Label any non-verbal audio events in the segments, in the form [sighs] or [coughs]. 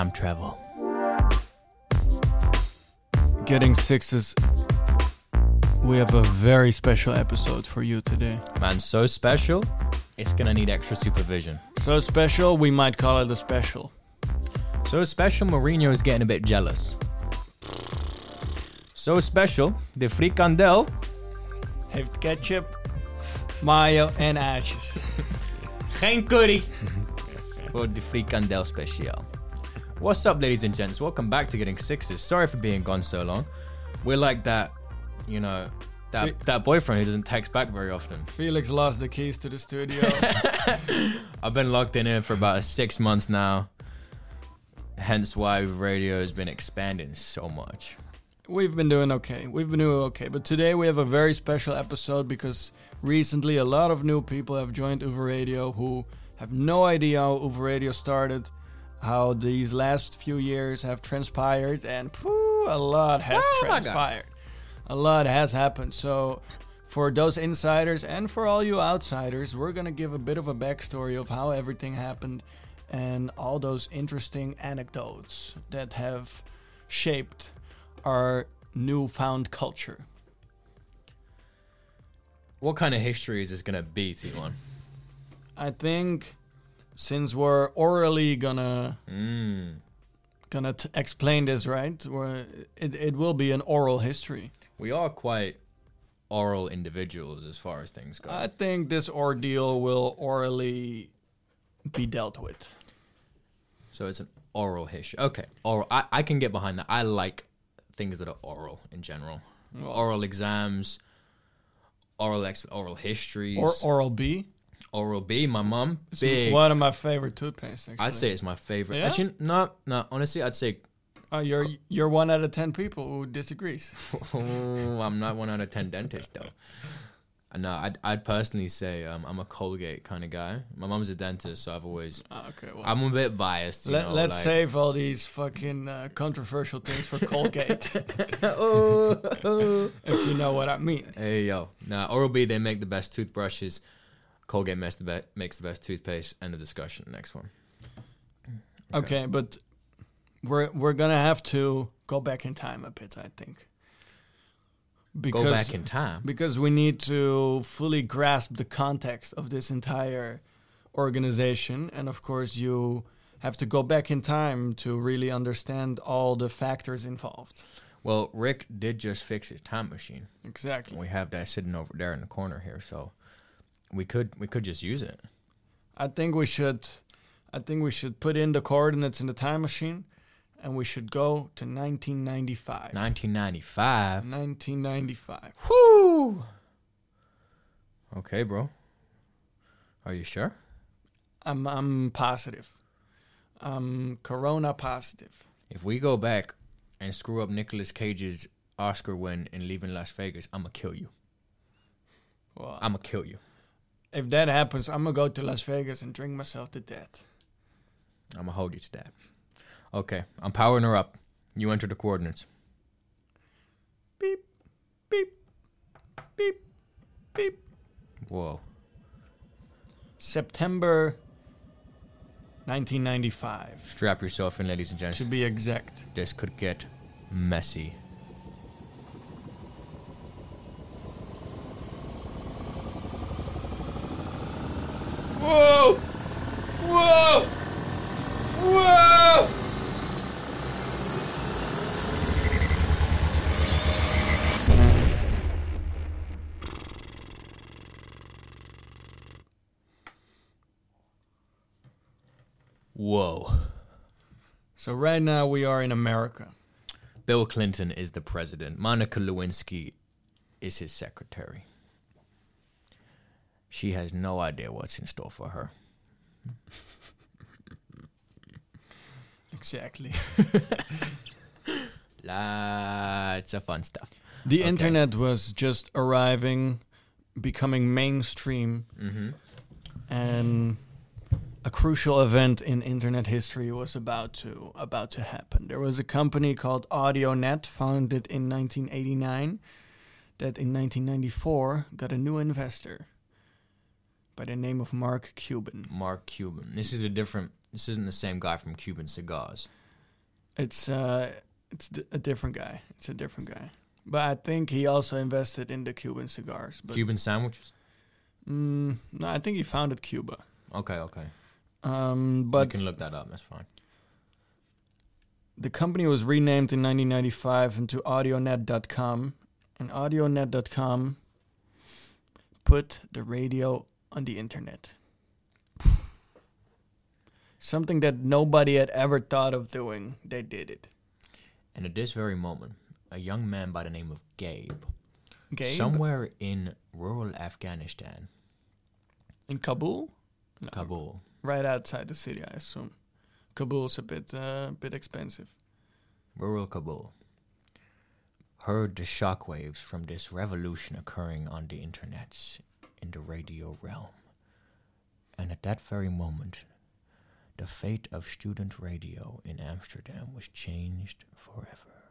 time travel. Getting sixes. We have a very special episode for you today. Man, so special, it's gonna need extra supervision. So special, we might call it a special. So special, Mourinho is getting a bit jealous. So special, the frikandel Heeft ketchup, mayo en ijsjes. [laughs] geen curry for the frikandel special. What's up, ladies and gents? Welcome back to Getting Sixes. Sorry for being gone so long. We're like that, you know, that Fe- that boyfriend who doesn't text back very often. Felix lost the keys to the studio. [laughs] I've been locked in here for about six months now. Hence why radio has been expanding so much. We've been doing okay. We've been doing okay. But today we have a very special episode because recently a lot of new people have joined Uber Radio who have no idea how Uber Radio started, how these last few years have transpired, and phew, a lot has Oh transpired. A lot has happened. So, for those insiders and for all you outsiders, we're going to give a bit of a backstory of how everything happened and all those interesting anecdotes that have shaped our newfound culture. What kind of history is this gonna be, T1? I think since we're orally gonna Mm. gonna t- explain this, right? We're, it it will be an oral history. We are quite oral individuals as far as things go. I think this ordeal will orally be dealt with. so it's an oral history. Okay, oral. I, I can get behind that. I like things that are oral in general. Well- oral exams, oral ex- oral histories, Or oral B. oral B. My mum, It's big. one of my favorite toothpaste. Actually. I'd say it's my favorite. Yeah? Actually, no, no. Honestly, I'd say oh, you're you're one out of ten people who disagrees. [laughs] oh, I'm not one out of ten dentists though. No, I'd, I'd personally say um, I'm a Colgate kind of guy. My mum's a dentist, so I've always Ah, okay, well. I'm a bit biased. You Let, know, let's like- save all these fucking uh, controversial things for Colgate, [laughs] oh, [laughs] if you know what I mean. hey yo, now Oral B they make the best toothbrushes. Colgate makes the be- makes the best toothpaste. End of discussion. Next one. Okay, but we're we're gonna have to go back in time a bit, I think. Because Go back in time. because we need to fully grasp the context of this entire organization, and of course, you have to go back in time to really understand all the factors involved. Well, Rick did just fix his time machine. Exactly. We have that sitting over there in the corner here, so we could we could just use it. I think we should I think we should put in the coordinates in the time machine and we should go to 1995. 1995. 1995. Whoo! Okay, bro. Are you sure? I'm I'm positive. I'm corona positive. If we go back and screw up Nicolas Cage's Oscar win in Leaving Las Vegas, I'm gonna kill you. Well, I'm gonna kill you. If that happens, I'm gonna go to Las Vegas and drink myself to death. I'm gonna hold you to that. Okay, I'm powering her up. You enter the coordinates. Beep, beep, beep, beep. Whoa. September 1995, Strap yourself in, ladies and gents. to be exact. This could get messy. Whoa! Whoa! Whoa! Whoa. So right now we are in America. Bill Clinton is the president. Monica Lewinsky is his secretary. She has no idea what's in store for her. Exactly. [laughs] Lots of fun stuff. The Okay. internet was just arriving, becoming mainstream, Mm-hmm. and a crucial event in internet history was about to about to happen. There was a company called AudioNet, founded in 1989, that in 1994 got a new investor by the name of Mark Cuban. Mark Cuban. This is a different. This isn't the same guy from Cuban Cigars. It's uh, it's d- a different guy. It's a different guy. But I think he also invested in the Cuban cigars. But Cuban sandwiches. Mm, no, I think he founded Cuba. Okay, okay. Um, But you can look that up. That's fine. the company was renamed in 1995 into AudioNet.com, and AudioNet.com put the radio on the internet. Something that nobody had ever thought of doing, they did it. And at this very moment, a young man by the name of Gabe, Gabe somewhere in rural Afghanistan, in Kabul, No, Kabul, right outside the city, I assume. Kabul's a bit, uh, bit expensive. rural Kabul, heard the shockwaves from this revolution occurring on the internets in the radio realm. And at that very moment, the fate of student radio in Amsterdam was changed forever.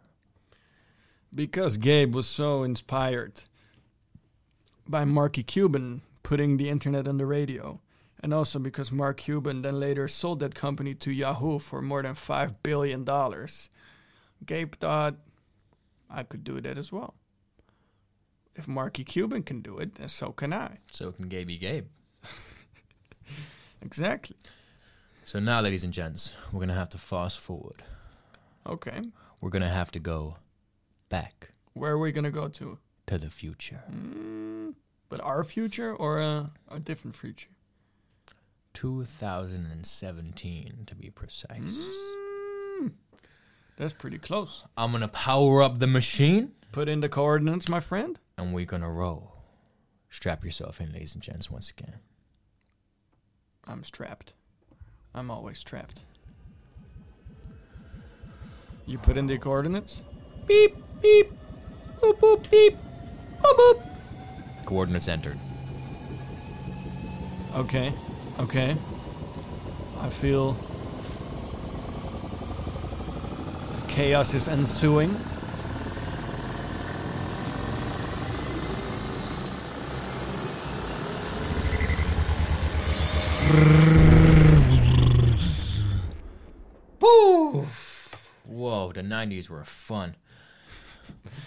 Because Gabe was so inspired by Marky Cuban putting the internet on the radio. And also because Mark Cuban then later sold that company to Yahoo for more than $5 billion. Gabe thought, I could do that as well. If Marky Cuban can do it, so can I. So can Gabe Gabe. [laughs] Exactly. So now, ladies and gents, we're gonna have to fast forward. Okay. We're gonna have to go back Where are we going to go to? to the future. Mm, but our future or a, a different future? 2017 to be precise. Mm, that's pretty close. I'm gonna power up the machine Put in the coordinates, my friend. and we're gonna roll. Strap yourself in, ladies and gents, once again. I'm strapped. I'm always strapped. You put in the oh. coordinates? Beep, beep, boop, boop, beep, boop, boop. Coordinates entered. Okay. Okay. I feel chaos is ensuing. Poof. Whoa, the 90s were fun.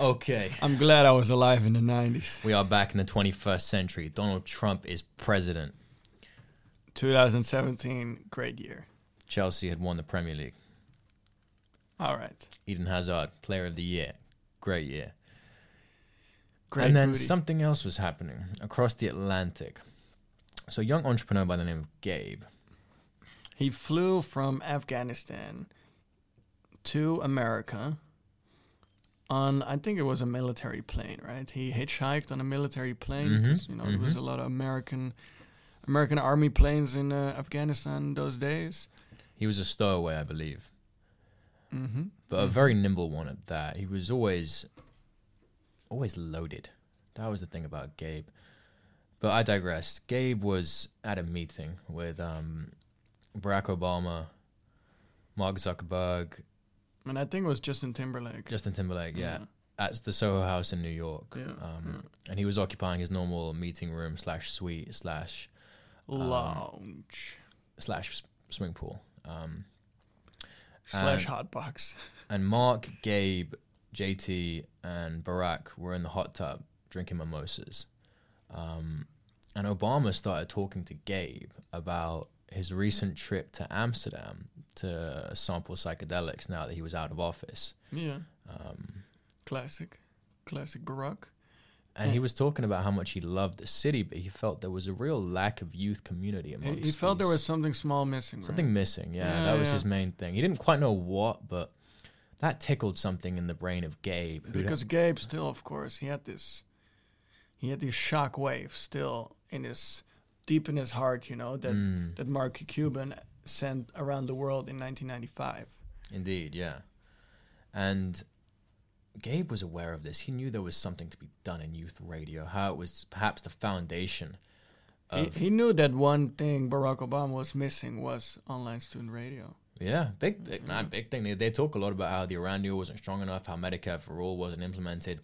Okay. I'm glad I was alive in the 90s. We are back in the 21st century. Donald Trump is president. 2017, great year. Chelsea had won the Premier League. All right. Eden Hazard, player of the year. Great year. Great and then booty. something else was happening across the Atlantic. So, a young entrepreneur by the name of Gabe. He flew from Afghanistan to America on, I think it was a military plane, right? He hitchhiked on a military plane Mhm, because you know there was a lot of American American army planes in uh, Afghanistan those days. He was a stowaway, I believe, Mm-hmm. but a very nimble one at that. He was always, always loaded. That was the thing about Gabe. But I digress. Gabe was at a meeting with um, Barack Obama, Mark Zuckerberg, And I think it was Justin Timberlake. Justin Timberlake, yeah, at the Soho House in New York. Yeah, Um, And he was occupying his normal meeting room slash suite slash Lounge slash swimming pool. Um, slash hot box. and Mark, Gabe, JT, and Barack were in the hot tub drinking mimosas. Um, and Obama started talking to Gabe about his recent trip to Amsterdam to sample psychedelics now that he was out of office. Yeah, Um, classic, classic Barack. and he was talking about how much he loved the city, but he felt there was a real lack of youth community He, amongst he felt there was something small missing. something right? missing. Yeah, Yeah, that was yeah. his main thing. He didn't quite know what, but that tickled something in the brain of Gabe. because Gabe still, of course, he had this, he had these shock waves still in his deep in his heart. You know that Mm, that Mark Cuban sent around the world in 1995. indeed, yeah. And Gabe was aware of this. He knew there was something to be done in youth radio. How it was perhaps the foundation He, of he knew that one thing Barack Obama was missing was online student radio. yeah, big, big mm-hmm. man, big thing. They, they talk a lot about how the Iran deal wasn't strong enough, how Medicare for all wasn't implemented.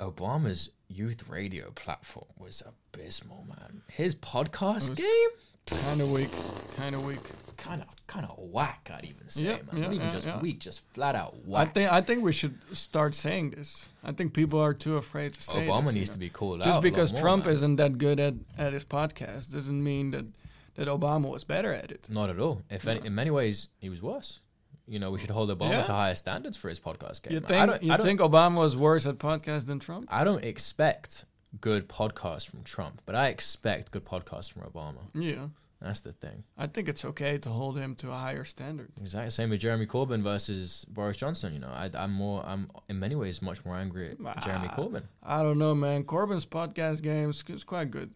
Obama's youth radio platform was abysmal, man. His podcast game, Kind of weak. Kind of weak. kind of kind of whack. I'd even say, Yeah, man. yeah, Not even yeah, just yeah. weak, just flat out I think I think we should start saying this. I think people are too afraid to say Obama this, you needs know. to be called out. Just because more, Trump man. isn't that good at, at his podcast doesn't mean that that Obama was better at it. Not at all. If any, in many ways he was worse. You know, we should hold Obama Yeah. to higher standards for his podcast game. You man. I think don't, you I don't, think Obama was worse at podcast than Trump? I don't expect good podcasts from Trump, but I expect good podcasts from Obama. Yeah. That's the thing. I think it's okay to hold him to a higher standard. Exactly same with Jeremy Corbyn versus Boris Johnson. You know, I, I'm more, I'm in many ways much more angry at Jeremy. Corbyn. I don't know, man. Corbyn's podcast game is, is quite good.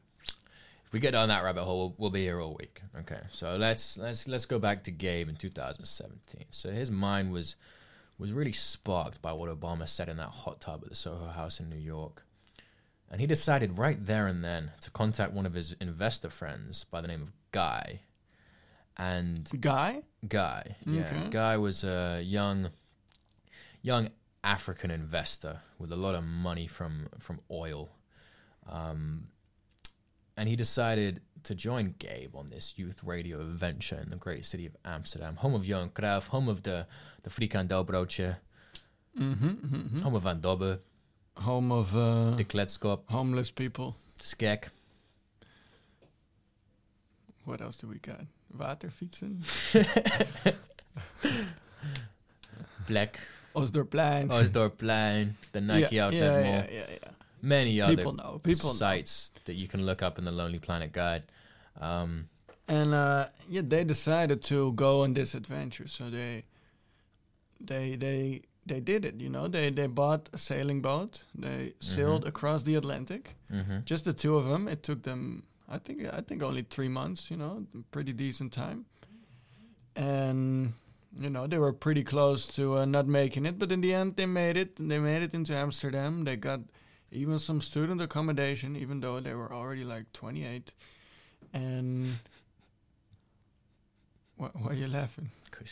If we get down that rabbit hole, we'll, we'll be here all week. Okay, so let's let's let's go back to Gabe in 2017. So his mind was was really sparked by what Obama said in that hot tub at the Soho House in New York, and he decided right there and then to contact one of his investor friends by the name of Guy. And Guy? Guy, yeah, Okay. Guy was a young, young African investor with a lot of money from from oil, um, and he decided to join Gabe on this youth radio adventure in the great city of Amsterdam, home of Johan Cruijff, home of the the frikandelbroodje, Mm-hmm, mm-hmm. home of Van Dobbe, Home of uh, de Kletskop, homeless people. Skek. What else do we got? Waterfietsen? [laughs] Black, Osdorpplein. [laughs] Osdorpplein, the Nike yeah, Outlet yeah, Mall, yeah, yeah, yeah. many other People know. People know. sites that you can look up in the Lonely Planet Guide. Um, And uh, yeah, they decided to go on this adventure. So they, they, they, they did it. You know, they they bought a sailing boat. They sailed across the Atlantic. mhm. Just the two of them. It took them, I think, I think only three months. You know, pretty decent time. And you know, they were pretty close to uh, not making it, but in the end, they made it. They made it into Amsterdam. They got even some student accommodation, even though they were already like 28. And [laughs] why, why are you laughing?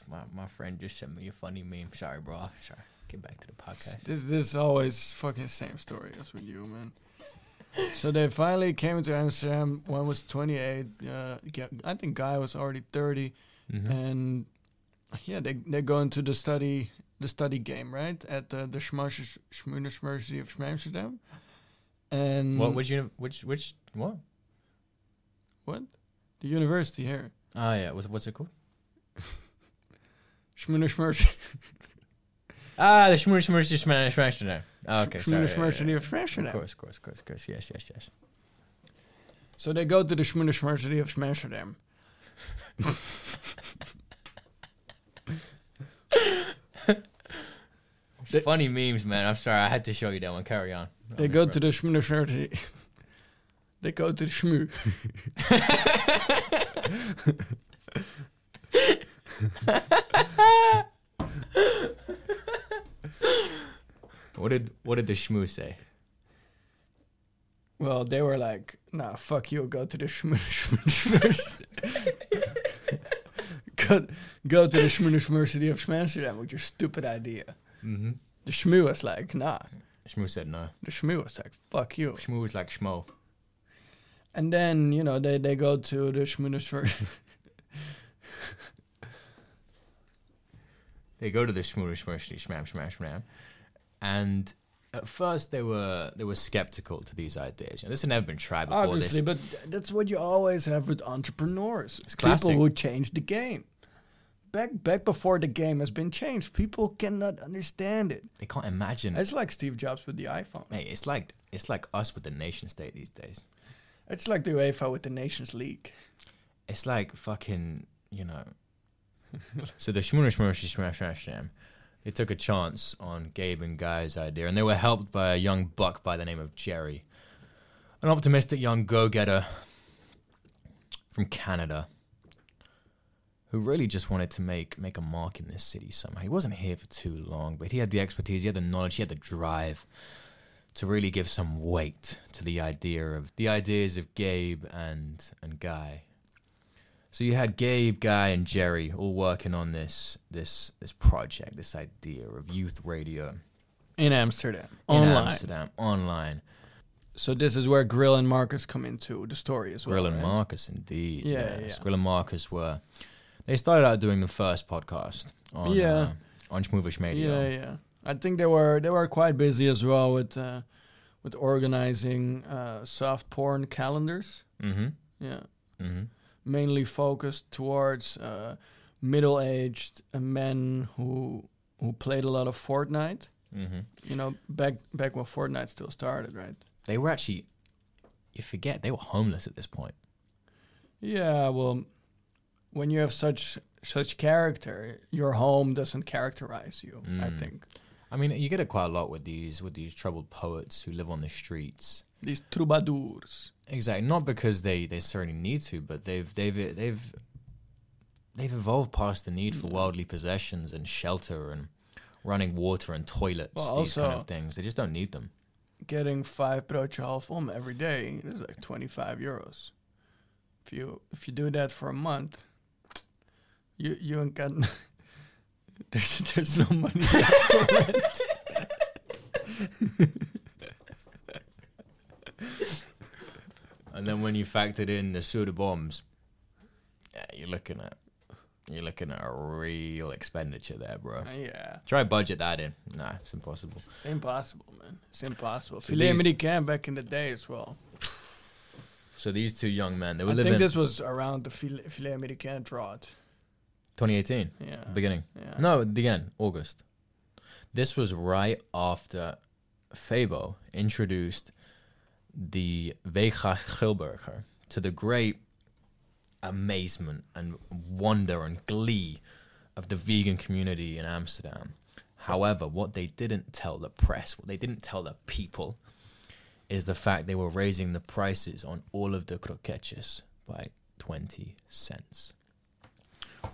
My, my friend just sent me a funny meme. Sorry, bro. Sorry. Get back to the podcast. This this is always fucking same story as with you, man. So they finally came to Amsterdam. One was 28. Uh, I think Guy was already 30, Mhm. and yeah, they they go into the study the study game right at the the University of Amsterdam. And What? Which? uni- Which? Which? What? what? The university here, Ah, yeah. What's what's it called? [laughs] Schmoeners University Ah, the Schmoer Schmoer Schmoer Schmoer Oh, okay. yeah, University yeah. of course, of course, of course, of course. Yes, yes, yes. So they go to the Schmoeners University of. They- Funny memes, man. I'm sorry. I had to show you that one. Carry on. They go to the University. they go to the Schmoo. What did What did the shmoo say? Well, they were like, nah, fuck you, go to the University. [laughs] go, go to the Schmoeners University of Amsterdam with your stupid idea. Mm-hmm. The Schmoo was like, nah. Schmoo said no. The Schmoo was like, fuck you. Schmoo was like schmo. And then, you know, they, they go to the University. They go to the Schmoo Schmoo Schmam Schmam Schmam, and at first they were they were skeptical to these ideas. You know, this had never been tried before. Obviously, this but that's what you always have with entrepreneurs. It's people classic. who change the game. Back back before the game has been changed, people cannot understand it. they can't imagine. It's like Steve Jobs with the iPhone. Mate, it's like it's like us with the nation state these days. It's like the UEFA with the Nations League. It's like fucking you know. [laughs] so the Schmooner Schmooner Schmooner Schmooner they took a chance on Gabe and Guy's idea, and they were helped by a young buck by the name of Jerry, an optimistic young go-getter from Canada, who really just wanted to make make a mark in this city somehow. He wasn't here for too long, but he had the expertise, he had the knowledge, he had the drive to really give some weight to the idea of the ideas of Gabe and and Guy. So you had Gabe, Guy, and Jerry all working on this this this project, this idea of youth radio In Amsterdam. in Online. Amsterdam online. so this is where Grill and Marcus come into the story as well. Grill and right? Marcus, indeed. Yeah, yes. yeah. Grill and Marcus were. They started out doing the first podcast on Yeah. uh, on Schmoovers Media. Yeah, yeah. I think they were they were quite busy as well with uh, with organizing uh, soft porn calendars. Mm-hmm. Yeah, Mm-hmm. Mainly focused towards uh, middle aged men who who played a lot of Fortnite. Mm-hmm. You know, back back when Fortnite still started, right? They were actually. You forget they were homeless at this point. Yeah, well, when you have such such character, your home doesn't characterize you. I Mm. think I mean, you get it quite a lot with these with these troubled poets who live on the streets. these troubadours. Exactly, not because they they necessarily need to, but they've they've they've they've evolved past the need for mm. worldly possessions and shelter and running water and toilets. Well, these kind of things, they just don't need them. Getting five broodje half om every day is like twenty five euros. If you if you do that for a month, you you ain't got. [laughs] there's there's no money left for rent. [laughs] [laughs] And then when you factored in the soda bombs, yeah, you're looking at you're looking at a real expenditure there, bro. Uh, yeah, Try budget that in. Nah, it's impossible. it's impossible, man. It's impossible. So Filet back in the day as well. So these two young men, they were I living think this was around the Filet, Filet Americain drought. 2018 Yeah. beginning. Yeah. No, end, August. This was right after FEBO introduced the Vega Grillburger to the great amazement and wonder and glee of the vegan community in Amsterdam. However, what they didn't tell the press, what they didn't tell the people, is the fact they were raising the prices on all of the croquettes by 20 cents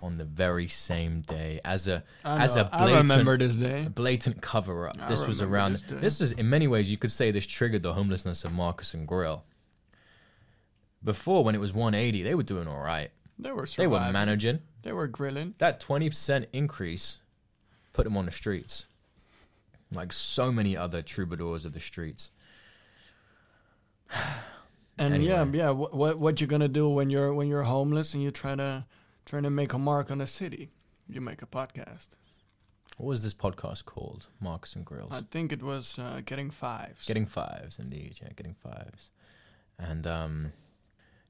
on the very same day as a I as know, a I blatant- remember this day. blatant cover up. I This was around. this This, is in many ways you could say this triggered the homelessness of Marcus and Grill. Before, when it was 180, they were doing all right. They were They were managing. They were grilling. That 20% increase put them on the streets, like so many other troubadours of the streets. [sighs] And Anyway. yeah, yeah. What what what you gonna do when you're when you're homeless and you try to trying to make a mark on the city? You make a podcast. What was this podcast called? Marks and Grills. I think it was uh, getting fives. Getting fives, indeed. Yeah, getting fives. And um,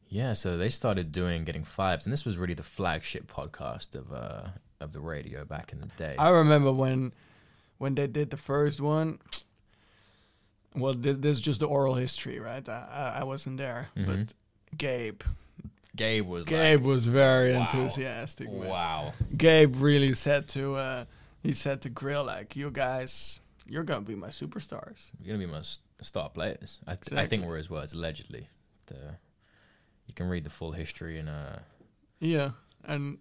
yeah, so they started doing getting fives, and this was really the flagship podcast of uh of the radio back in the day. I remember when when they did the first one. Well, this, this is just the oral history, right? I I, wasn't there, Mhm. but Gabe, Gabe was Gabe was very Wow. enthusiastic. man. wow. Gabe really said to uh, he said to Grill like, "You guys, you're gonna be my superstars." You're gonna be my star players. I, th- I Exactly. think were his words, allegedly. The, you can read the full history in uh Yeah, and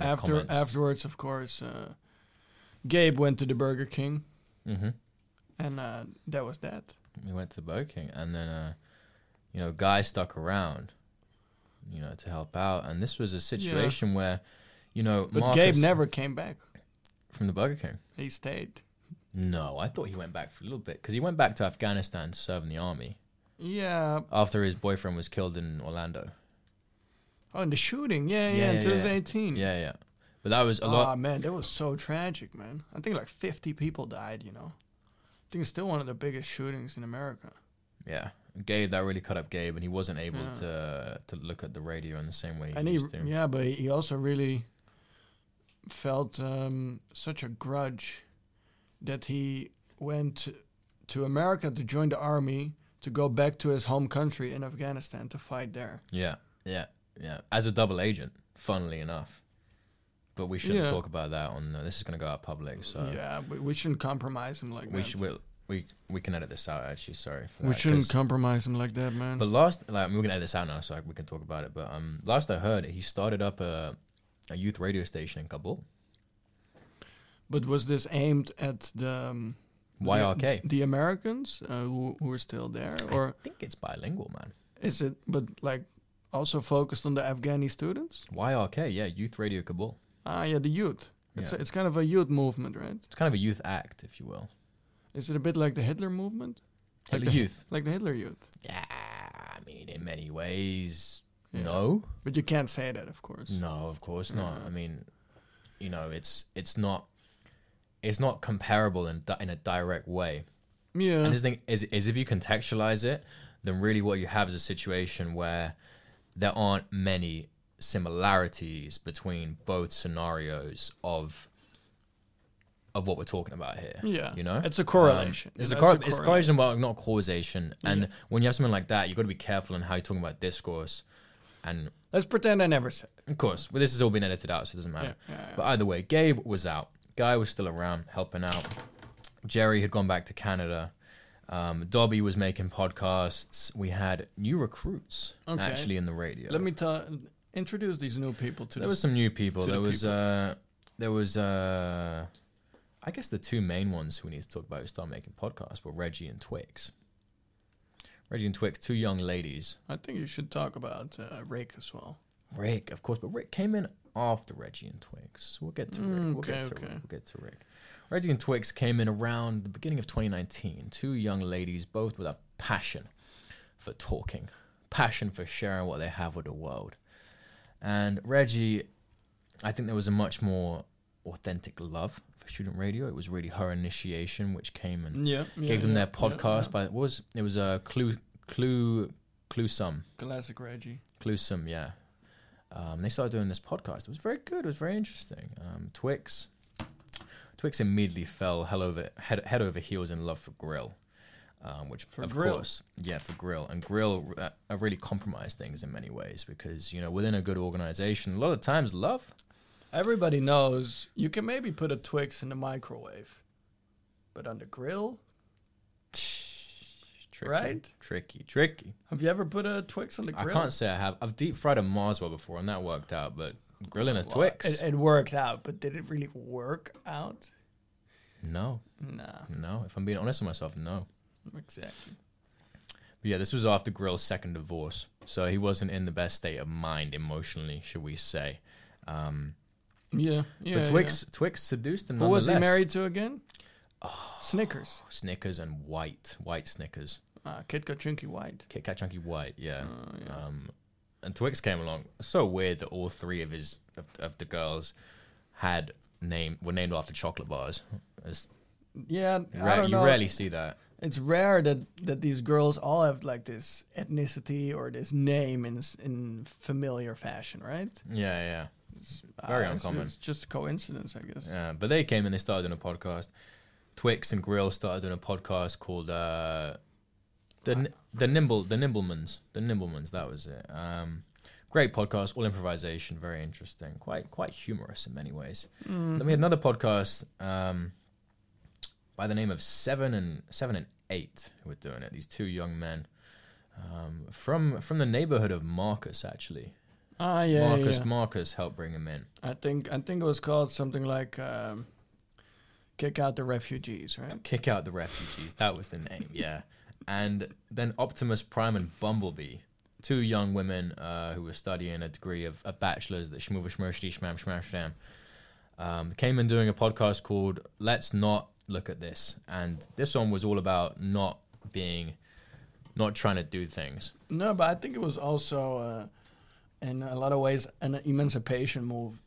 after comments. afterwards, of course, uh, Gabe went to the Burger King, hmm and uh, that was that. We went to the Burger King, and then uh, you know, guys stuck around, you know, to help out, and this was a situation where, you know, But Marcus Gabe never came back. from the Burger King. He stayed. No, I thought he went back for a little bit because he went back to Afghanistan to serve in the army Yeah. after his boyfriend was killed in Orlando. Oh, and the shooting. Yeah, yeah, Yeah, in yeah, 2018. Yeah, yeah, but that was a Oh lot. Ah, man, that was so tragic, man. I think like 50 people died. You know, I think it's still one of the biggest shootings in America. Yeah, Gabe that really cut up Gabe, and he wasn't able Yeah. to to look at the radio in the same way he and he, to. yeah, but he also really felt um, such a grudge that he went to America to join the army to go back to his home country in Afghanistan to fight there. Yeah, yeah, yeah. As a double agent, funnily enough. But we shouldn't Yeah. talk about that on. Uh, this is going to go out public, so yeah, we, we shouldn't compromise him like we that. should. We'll, we we can edit this out. Actually, sorry for we that, shouldn't compromise him like that, man. But last, like, we're gonna edit this out now, so we can talk about it. But um, last I heard, he started up a a youth radio station in Kabul. But was this aimed at the um, YRK. the, the Americans uh, who who are still there, or I think it's bilingual, man. is it? But like also focused on the Afghani students? YRK, yeah, Youth Radio Kabul. Ah, yeah, the youth. It's Yeah. it's kind of a youth movement, right? It's kind of a youth act, if you will. Is it a bit like the Hitler movement? Hitler the- Youth. like the Hitler Youth. Yeah, I mean, in many ways, Yeah. no. But you can't say that, of course. No, of course not. I mean, you know, it's it's not it's not comparable in di- in a direct way. Yeah. And this thing is is if you contextualize it, then really what you have is a situation where there aren't many similarities between both scenarios of of what we're talking about here. Yeah. You know? It's a correlation. Um, it's, a cor- it's a it's correlation, but not causation. And when you have something like that, you've got to be careful in how you're talking about discourse. And Let's pretend I never said of course, well, this has all been edited out, so it doesn't matter. Yeah, yeah, yeah. But either way, Gabe was out. Guy was still around, helping out. Jerry had gone back to Canada. Um, Dobby was making podcasts. We had new recruits Okay. actually in the radio. Let me tell, introduce these new people to there was some new people. to the There was people. uh, there was uh, I guess the two main ones who we need to talk about who start making podcasts were Reggie and Twix. Reggie and Twix, two young ladies. I think you should talk about uh, Rake as well. Rick, of course, but Rick came in after Reggie and Twix. So we'll get to Rick. Mm, we'll okay, get to okay. Rick. We'll get to Rick. Reggie and Twix came in around the beginning of 2019. Two young ladies, both with a passion for talking, passion for sharing what they have with the world. And Reggie, I think there was a much more authentic love student radio. It was really her initiation, which came and Yeah. yeah gave them yeah, their podcast. yeah. By it was it was a clue clue clue some. Classic Reggie. Cluesome, yeah. Um, they started doing this podcast. It was very good. It was very interesting. Um, Twix, Twix immediately fell hell over head, head over heels in love for Grill, um, which For of Grill? course, yeah, for Grill and Grill uh, really compromised things in many ways because you know within a good organization, a lot of times love. Everybody knows you can maybe put a Twix in the microwave, but on the grill, Tricky, Right? Tricky, tricky. have you ever put a Twix on the grill? I can't say I have. I've deep fried a Marswell before and that worked out, but grilling a Well, Twix, It, it worked out, but did it really work out? no, Nah, no. If I'm being honest with myself, no. exactly. But yeah, this was after Grill's second divorce, so he wasn't in the best state of mind emotionally, should we say? Um, Yeah, yeah. but Twix, Twix seduced him. yeah. Who was he married to again? Snickers. Snickers and white, white Snickers, Ah, Kit Kat Chunky White. Kit Kat Chunky White, yeah. Oh, yeah. Um, and Twix came along. So weird that all three of his of, of the girls had name were named after chocolate bars. It's yeah, I ra- you know. rarely see that. It's rare that, that these girls all have like this ethnicity or this name in in familiar fashion, right? Yeah, yeah. It's, Very it's- uncommon. It's just a coincidence, I guess. Yeah, but they came and they started doing a podcast. Twix and Grill started doing a podcast called uh, the the Nimble the Nimblemans the Nimblemans. That was it. Um, great podcast, all improvisation, very interesting, quite quite humorous in many ways. Mm-hmm. Then we had another podcast um, by the name of Seven and Seven and Eight who were doing it. These two young men um, from from the neighborhood of Marcus actually. Ah, yeah, Marcus yeah. Marcus helped bring him in. I think I think it was called something like um, "Kick Out the Refugees," right? Kick out the refugees. That was the name, yeah. And then Optimus Prime and Bumblebee, two young women uh, who were studying a degree of a bachelor's that Shmuva Shmershdi Shmam Shmam Shmam, um, came in doing a podcast called Let's Not Look at This. And this one was all about not being, not trying to do things. No, but I think it was also, uh, in a lot of ways, an emancipation move,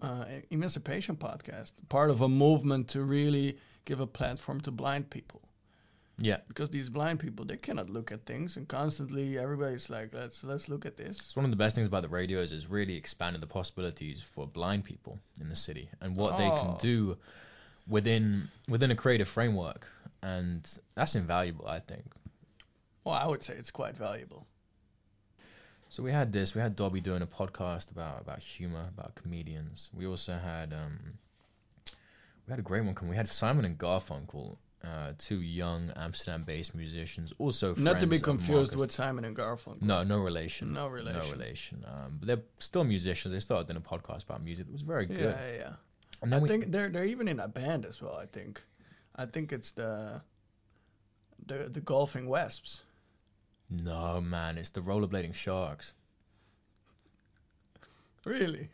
uh, emancipation podcast, part of a movement to really give a platform to blind people. Yeah. Because these blind people, they cannot look at things, and constantly everybody's like, "Let's let's look at this." It's one of the best things about the radio is it's really expanding the possibilities for blind people in the city and what they can Oh. do within within a creative framework, and that's invaluable, I think. Well, I would say it's quite valuable. So we had this. We had Dobby doing a podcast about about humor, about comedians. We also had um, we had a great one come. We had Simon and Garfunkel, uh, two young Amsterdam-based musicians, also Not to be confused with Simon and Garfunkel. No, no relation. No relation. No relation. Um, but they're still musicians. They started doing a podcast about music. It was very good. yeah, yeah. And I think they're they're even in a band as well. I think, I think it's the the the golfing Wesps. No man, it's the rollerblading sharks. Really?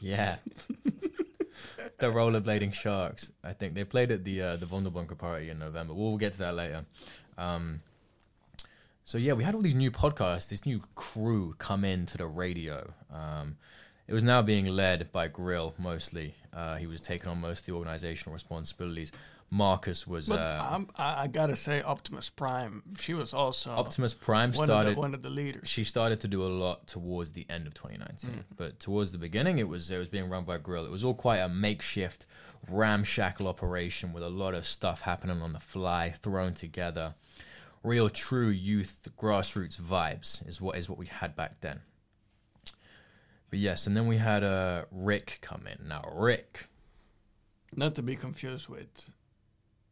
Yeah. [laughs] the rollerblading sharks. I think they played at the uh, the Wonderbunker party in November. We'll get to that later. Um, so yeah, we had all these new podcasts, this new crew come into the radio. Um, it was now being led by Grill mostly. Uh, he was taking on most of the organizational responsibilities. Marcus was But I'm, I, I gotta say, Optimus Prime, she was also Optimus Prime one, started. of the, one of the leaders. she started to do a lot towards the end of 2019 but towards the beginning it was it was being run by grill. It was all quite a makeshift ramshackle operation with a lot of stuff happening on the fly thrown together. Real true youth grassroots vibes is what is what we had back then. But yes and then we had uh rick come in. Now rick Not to be confused with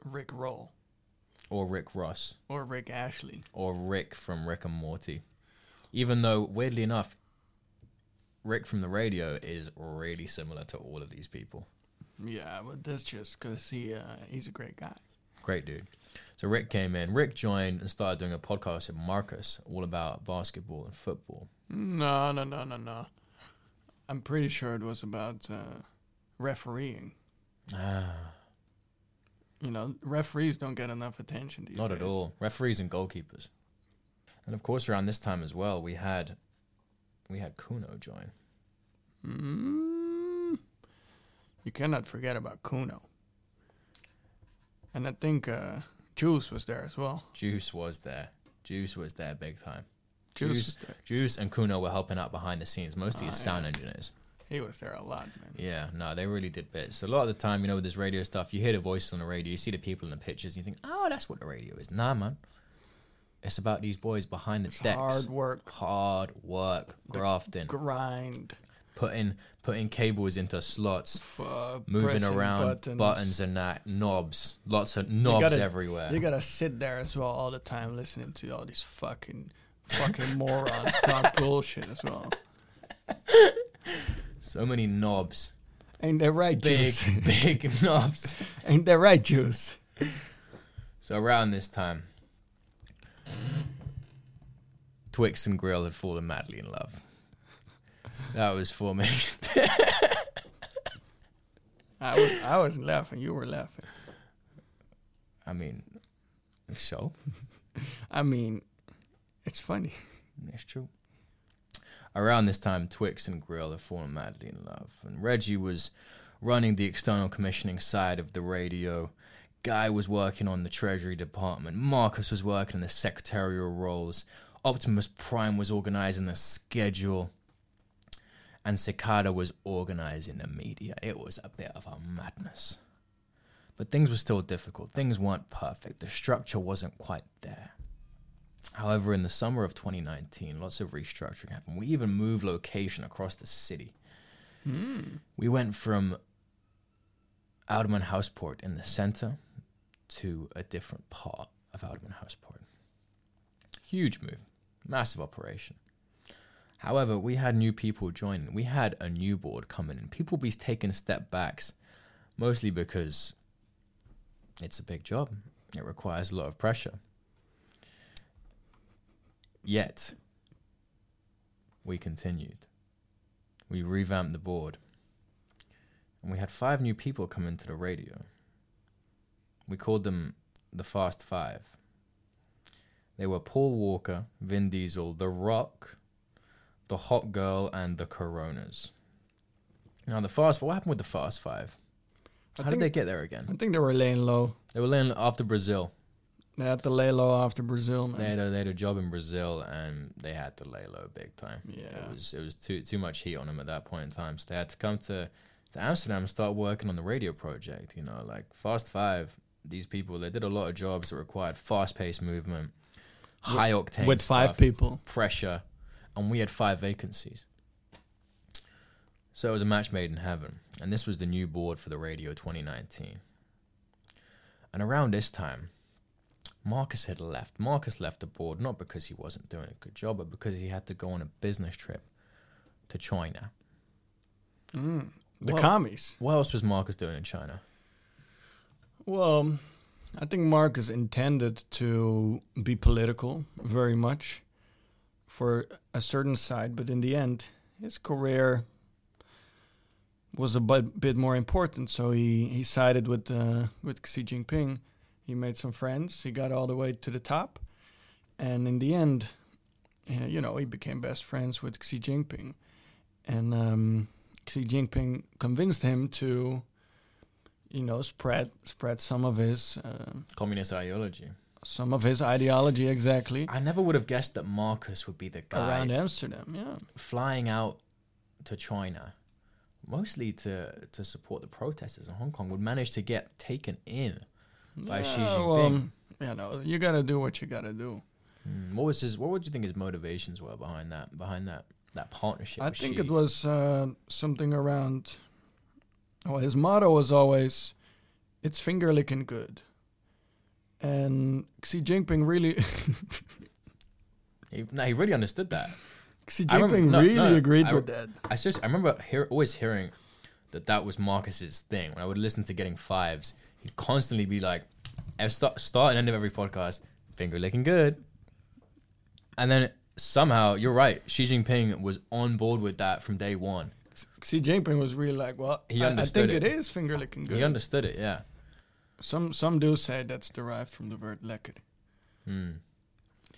Rick Roll or rick ross or Rick Astley. or rick from rick and morty even though weirdly enough rick from the radio is really similar to all of these people Yeah, but that's just because he uh, he's a great guy. Great dude. So Rick came in. Rick joined and started doing a podcast with Marcus, all about basketball and football. No, no, no, no, no. I'm pretty sure it was about uh, refereeing. Ah, You know, referees don't get enough attention these not at all. Referees and goalkeepers. And of course, around this time as well, we had we had Kuno join. Mm, you cannot forget about Kuno. And I think uh, Juice was there as well. Juice was there. Juice was there big time. Juice, Juice- Juice and Kuno were helping out behind the scenes, mostly as Ah, sound yeah. engineers. He was there a lot, man. Yeah, no, they really did bits. A lot of the time, you know, with this radio stuff, you hear the voices on the radio, you see the people in the pictures, and you think, oh, that's what the radio is. Nah, man. It's about these boys behind the It's decks. hard work, hard work, grafting, grind, putting putting cables into slots, f- uh, moving around buttons. buttons. and that knobs, lots of knobs gotta- everywhere. You gotta sit there as well all the time listening to all these fucking fucking morons talk [laughs] bullshit as well. [laughs] so many knobs, Ain't that right, big Juice? [laughs] big knobs. Ain't that right, Juice? So around this time, Twix and Grill had fallen madly in love. That was formation. [laughs] I was I wasn't laughing. You were laughing. I mean, so [laughs] I mean, it's funny. It's true. Around this time, Twix and Grill had fallen madly in love, and Reggie was running the external commissioning side of the radio. Guy was working on the Treasury Department. Marcus was working in the secretarial roles. Optimus Prime was organizing the schedule. And Cicada was organizing the media. It was a bit of a madness. But things were still difficult. Things weren't perfect. The structure wasn't quite there. However, in the summer of 2019, lots of restructuring happened. We even moved location across the city. Hmm. We went from Oudemanhuispoort in the center to a different part of Oudemanhuispoort. Huge move, massive operation. However, we had new people joining. We had a new board coming in. People be taking step backs, mostly because it's a big job. It requires a lot of pressure. Yet, we continued. We revamped the board. And we had five new people come into the radio. We called them the Fast Five. They were Paul Walker, Vin Diesel, The Rock, The Hot Girl, and The Coronas. Now, the Fast What happened with the Fast Five? How did they get there again? I think they were laying low. They were laying after Brazil. They had to lay low after Brazil, man. They had, a, they had a job in Brazil and they had to lay low big time. Yeah. It was it was too too much heat on them at that point in time. So they had to come to, to Amsterdam and start working on the radio project. You know, like Fast Five. These people they did a lot of jobs that required fast paced movement, high octane With five stuff, people. pressure, and we had five vacancies. So it was a match made in heaven, and this was the new board for the radio 2019. And around this time, Marcus had left. Marcus left the board not because he wasn't doing a good job, but because he had to go on a business trip to China. Mm. The Well- commies. What else was Marcus doing in China? Well, I think Marcus intended to be political very much for a certain side, but in the end, his career was a bit, bit more important. So he, he sided with uh, with Xi Jinping. He made some friends. He got all the way to the top, and in the end, uh, you know, he became best friends with Xi Jinping, and um, Xi Jinping convinced him to, you know, spread spread some of his uh, Communist ideology. some of his ideology exactly I never would have guessed that Marcus would be the guy around Amsterdam. Yeah. flying out to China, mostly to to support the protesters in Hong Kong, would manage to get taken in by Xi Jinping. well, you know, you gotta do what you gotta do. Hmm, What was his? What would you think his motivations were behind that? Behind that that partnership? I think Xi? it was uh, something around. Well, his motto was always, "It's finger licking good," and Xi Jinping really, He, no, he really understood that. [laughs] Xi remember- Jinping no, really no, agreed I- with that. I seriously, I remember hear, always hearing that that was Marcus's thing. When I would listen to Getting Fives, he'd constantly be like, at start, start and end of every podcast, finger licking good. And then somehow, you're right, Xi Jinping was on board with that from day one. Xi Jinping was really like, "Well, He I, I understood think it. it is finger licking good." He understood it, yeah. some some do say that's derived from the word lekker, Hmm.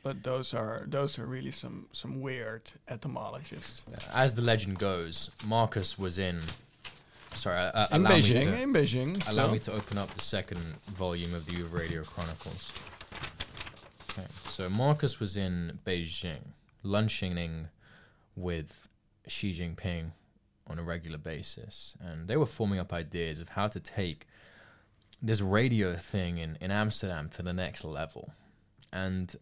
but those are those are really some some weird etymologists. As the legend goes, Marcus was in. Sorry, uh, uh, In allow me Beijing, to in Beijing, allow still. me to open up the second volume of the Radio Chronicles. Okay, so Marcus was in Beijing, lunching with Xi Jinping on a regular basis, and they were forming up ideas of how to take this radio thing in, in Amsterdam to the next level. And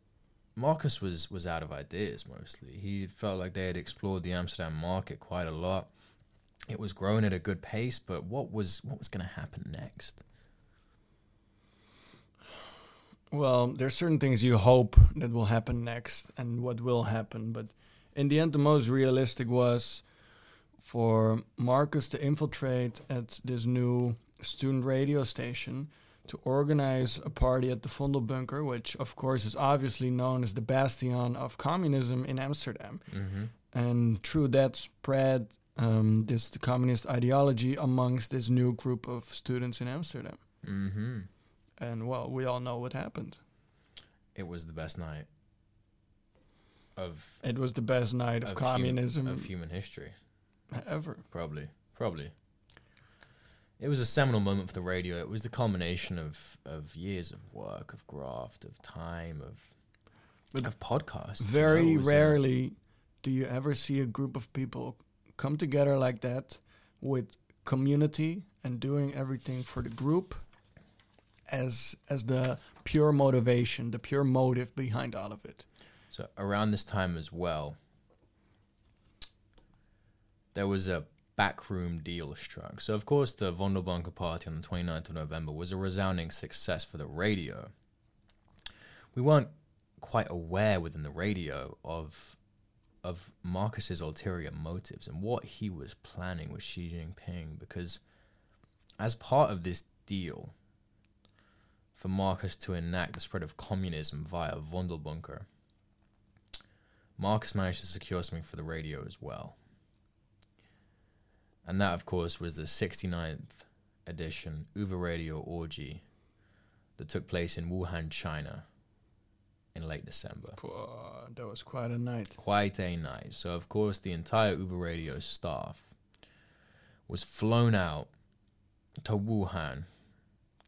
Marcus was was out of ideas mostly. He felt like they had explored the Amsterdam market quite a lot. It was growing at a good pace, but what was what was going to happen next? Well, there's certain things you hope that will happen next and what will happen, but in the end, the most realistic was for Marcus to infiltrate at this new student radio station to organize a party at the Vondelbunker, which of course is obviously known as the bastion of communism in Amsterdam. Mm-hmm. And through that spread um, this the communist ideology amongst this new group of students in Amsterdam. Mm-hmm. And well, we all know what happened. It was the best night of It was the best night of, of communism hum- of human history. ever. Probably, probably. It was a seminal moment for the radio. It was the culmination of of years of work, of graft, of time, of But of podcasts. you know, Very was a- rarely do you ever see a group of people come together like that with community and doing everything for the group as as the pure motivation, the pure motive behind all of it. So around this time as well, there was a backroom deal struck. So of course, the Vondelbunker party on the 29th of November was a resounding success for the radio. We weren't quite aware within the radio of of Marcus's ulterior motives and what he was planning with Xi Jinping because as part of this deal for Marcus to enact the spread of communism via Vondelbunker, Marcus managed to secure something for the radio as well. And that, of course, was the 69th edition Uva Radio Orgy that took place in Wuhan, China in late December. Pwah, that was quite a night. Quite a night. So, of course, the entire Uber Radio staff was flown out to Wuhan,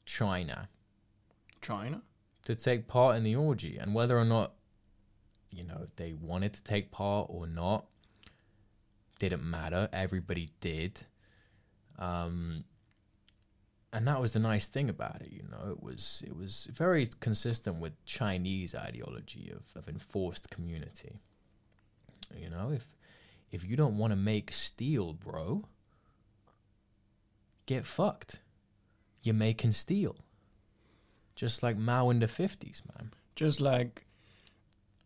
China, China? to take part in the orgy. And whether or not, you know, they wanted to take part or not, didn't matter. Everybody did. Um, and that was the nice thing about it, you know. It was it was very consistent with Chinese ideology of, of enforced community. You know, if if you don't want to make steel, bro, get fucked. You're making steel. Just like Mao in the 50s, man. Just like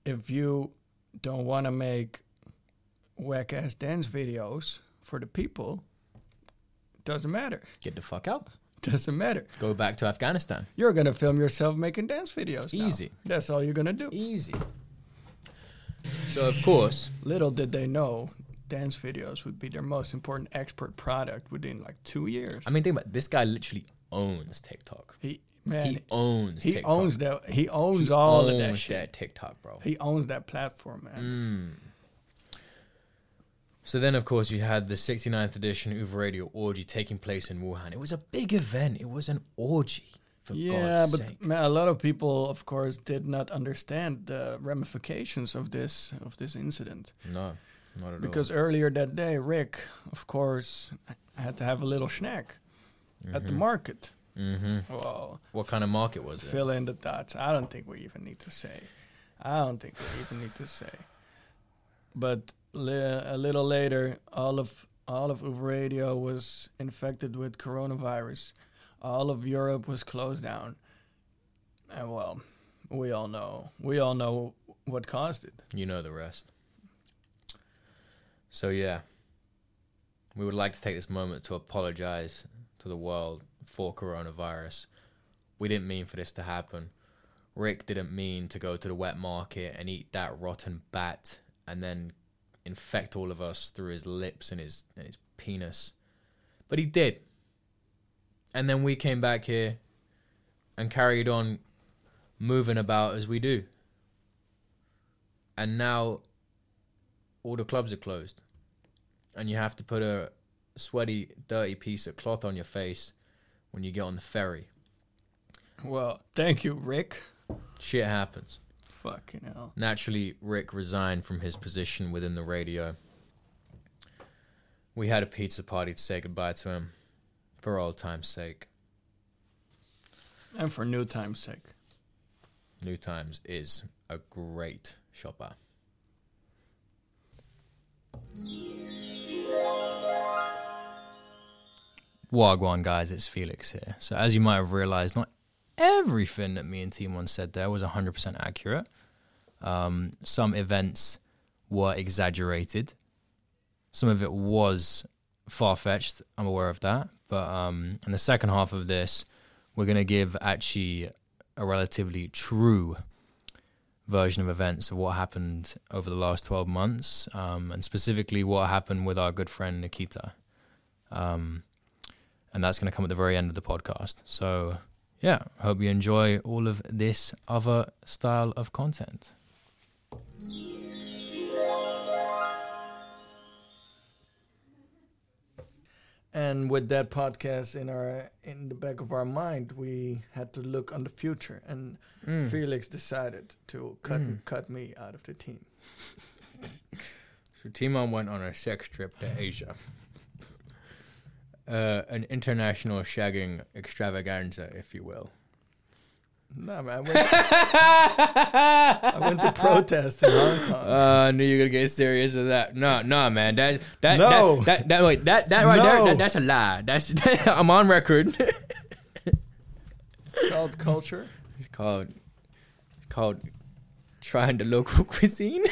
if you don't want to make whack ass dance videos for the people, doesn't matter. Get the fuck out. Doesn't matter. Go back to Afghanistan. You're gonna film yourself making dance videos. now. Easy. That's all you're gonna do. Easy. So, of course, Little did they know dance videos would be their most important export product within like two years. I mean, think about it, this guy. Literally owns TikTok. he man, he he, owns. he TikTok. owns that. He owns He all of owns that shit. that TikTok, bro. He owns that platform, man. Mm. So then, of course, you had the 69th edition Uber Radio orgy taking place in Wuhan. It was a big event. It was an orgy, for yeah, God's but man, a lot of people, of course, did not understand the ramifications of this of this incident. No, not at all. Because earlier that day, Rick, of course, had to have a little snack all. at the market. hmm Well, What kind of market was it? fill in the dots. I don't think we even need to say. I don't think we even need to say. But a little later, all of all of Uber Radio was infected with coronavirus. All of Europe was closed down. And well, we all know. We all know what caused it. You know the rest. So yeah, we would like to take this moment to apologize to the world for coronavirus. We didn't mean for this to happen. Rick didn't mean to go to the wet market and eat that rotten bat and then infect all of us through his lips and his and his penis. But he did. And then we came back here and carried on moving about as we do. And now all the clubs are closed. And you have to put a sweaty, dirty piece of cloth on your face when you get on the ferry. Well, thank you, Rick. Shit happens. Fucking hell. Naturally, Rick resigned from his position within the radio. We had a pizza party to say goodbye to him, for old time's sake. And for new time's sake. New Times is a great shopper. Wagwan, guys, it's Felix here. So, as you might have realized, not everything that me and Timon said there was 100% accurate. Um, some events were exaggerated, some of it was far fetched. I'm aware of that. But um, in the second half of this, we're going to give actually a relatively true version of events of what happened over the last 12 months, um, and specifically what happened with our good friend Nikita. Um, and that's going to come at the very end of the podcast. So, yeah, hope you enjoy all of this other style of content. And with that podcast in our in the back of our mind, we had to look on the future, and Felix decided to cut Mm. cut me out of the team. So Timon went on a sex trip to Asia. Uh, an international shagging extravaganza, if you will. No, man, I went, I went to protest in Hong Kong. [laughs] Uh, I knew you were gonna get serious with that. No, no, man. That that No. that, that, that wait that that right there that, that's a lie. That's [laughs] I'm on record. It's called culture. it's called it's called trying the local [laughs] cuisine.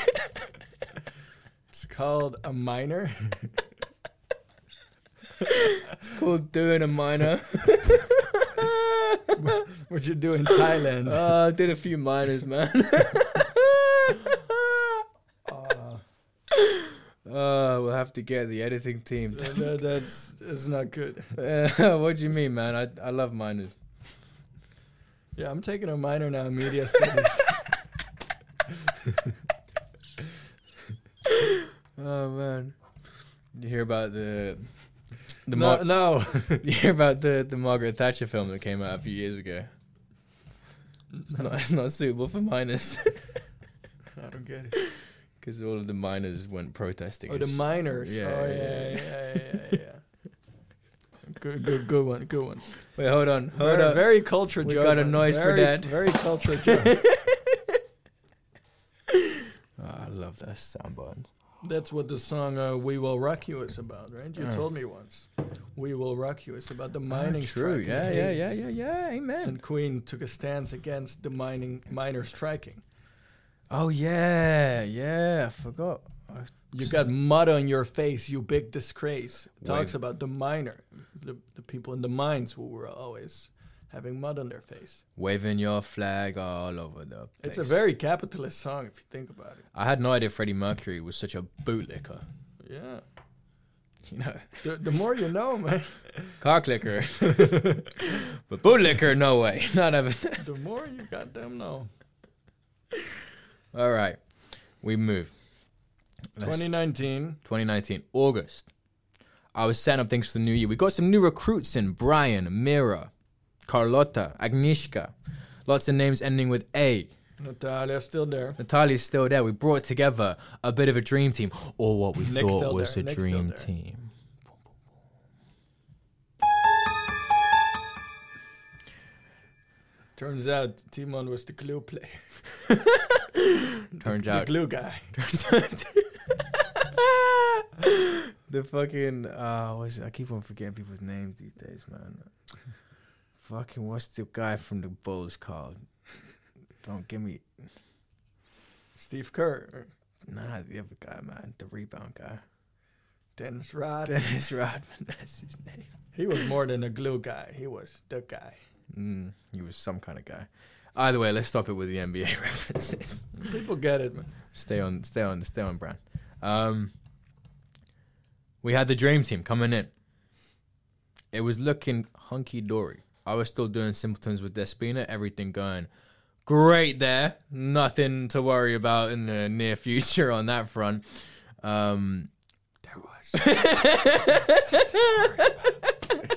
It's called a minor. It's called doing a minor. [laughs] what you do in Thailand. Uh, did a few minors, man. [laughs] Uh, Uh, we'll have to get the editing team. that- that's that's not good. [laughs] Uh, what do you mean, man? I I love minors. Yeah, I'm taking a minor now in media studies. Oh man, you hear about the the no, Mar- no. [laughs] you hear about the the Margaret Thatcher film that came out a few years ago? It's not it's not suitable for minors [laughs] I don't get it. because all of the miners went protesting. Oh, the miners. Yeah, oh, yeah, yeah, yeah. yeah, [laughs] good, good, good one, good one. Wait, hold on, hold very, on. very cultured We joke. got a noise for that. Very cultured joke. Oh, ah, I love those sound buttons. That's what the song uh, "We Will Rock You" is about, right? You Uh. told me once. "We Will Rock You" is about the mining Ah, true. strike. Yeah, yeah, yeah, yeah, yeah. Amen. And Queen took a stance against the mining miners striking. Oh yeah, yeah. I forgot. I- You got mud on your face, you big disgrace. Talks Wait. about the miner, the, the people in the mines who were always having mud on their face. Waving your flag all over the place. It's a very capitalist song if you think about it. I had no idea Freddie Mercury was such a bootlicker. Yeah. [laughs] You know, The, the more you know, man. [laughs] Cocklicker. [laughs] but bootlicker, no way, not having. The more you goddamn know. All right, we move. Let's- 2019. 2019, August. I was setting up things for the new year. We got some new recruits in Brian, Mira, Carlotta, Agnieszka. Lots of names ending with A. Natalia's still there. Natalia's still there. We brought together a bit of a dream team, or what we Nick's thought still was there. a Nick's still dream there. team. Turns out Timon was the glue player. [laughs] [laughs] Turns out. The glue guy. turns out, the fucking uh, what's? I keep on forgetting people's names these days, man. Fucking what's the guy from the Bulls called? Don't give me Steve Kerr. Nah, the other guy, man, the rebound guy. Dennis Rod. Dennis Rodman, [laughs] that's his name. He was more than a glue guy. He was the guy. Mm, he was some kind of guy. Either way, let's stop it with the NBA [laughs] references. People get it, man. stay on, stay on, stay on brand. Um, we had the dream team coming in. It was looking hunky dory. I was still doing simpletons with Despina, everything going great there. Nothing to worry about in the near future on that front. Um, There was. [laughs]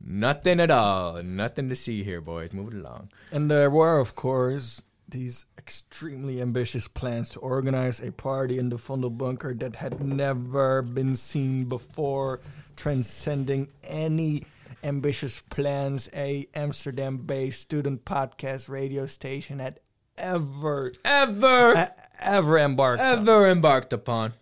Nothing at all. Nothing to see here, boys. Moving along. And there were, of course, these extremely ambitious plans to organize a party in the Vondel Bunker that had never been seen before, transcending any ambitious plans a Amsterdam-based student podcast radio station had ever Ever, e- ever embarked on. ever embarked upon.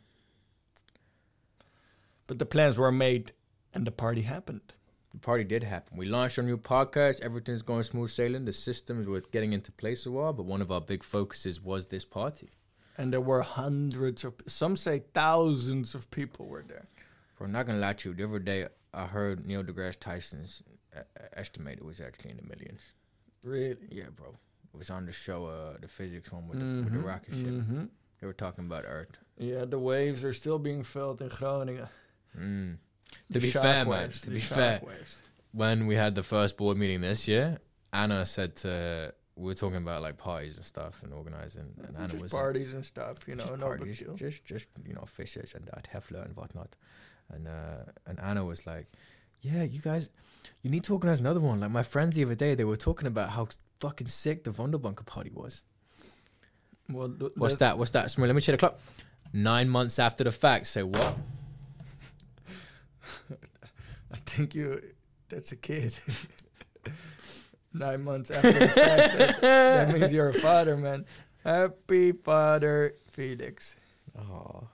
But the plans were made, and the party happened. The party did happen. We launched our new podcast. Everything's going smooth sailing. The systems were getting into place a while, but one of our big focuses was this party. And there were hundreds of, some say thousands of people were there. Bro, I'm not gonna lie to you. The other day, I heard Neil deGrasse Tyson's uh, estimate it was actually in the millions. Really. Yeah, bro. It was on the show, uh, the physics one with, the, with the rocket ship. Mhm. They were talking about Earth. Yeah, the waves are still being felt in Groningen. Mm. To be fair, man. shockwaves, To be fair, shockwaves. when we had the first board meeting this year, Anna said to, we were talking about like parties and stuff and organizing, and Anna just was like, parties and stuff, you know, just no big parties, deal. just just you know fishes and that Hefler and whatnot, and uh, and Anna was like, yeah, you guys, you need to organize another one. Like my friends the other day, they were talking about how fucking sick the Vondelbunker party was. Well, th- What's that? What's that? Let me check the clock. Nine months after the fact. Say what? I think you. That's a kid. [laughs] Nine months after the fact, that, that means you're a father, man. Happy father, Felix. Oh,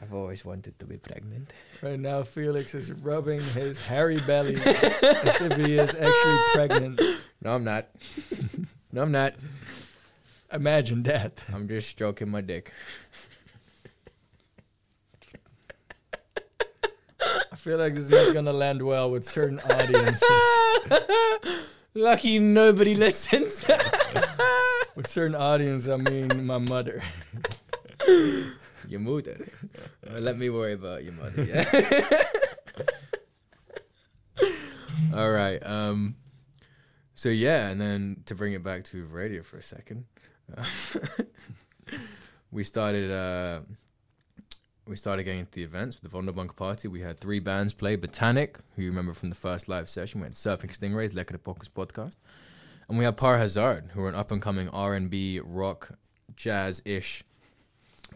I've always wanted to be pregnant. Right now, Felix is rubbing his hairy belly as if he is actually pregnant. No, I'm not. no, I'm not. Imagine that. I'm just stroking my dick. Feel like this is not gonna land well with certain audiences. [laughs] Lucky nobody listens. [laughs] With certain audience, I mean my mother. [laughs] Your mother. Uh, let me worry about your mother. Yeah. All right. Um. So yeah, and then to bring it back to radio for a second, uh, we started. Uh, we started getting into the events with the Vonderbunk party. We had three bands play: Botanic, who you remember from the first live session. We had Surfing Stingrays, Lekker de Pockets podcast, and we had Par Hazard, who are an up and coming R and B rock jazz ish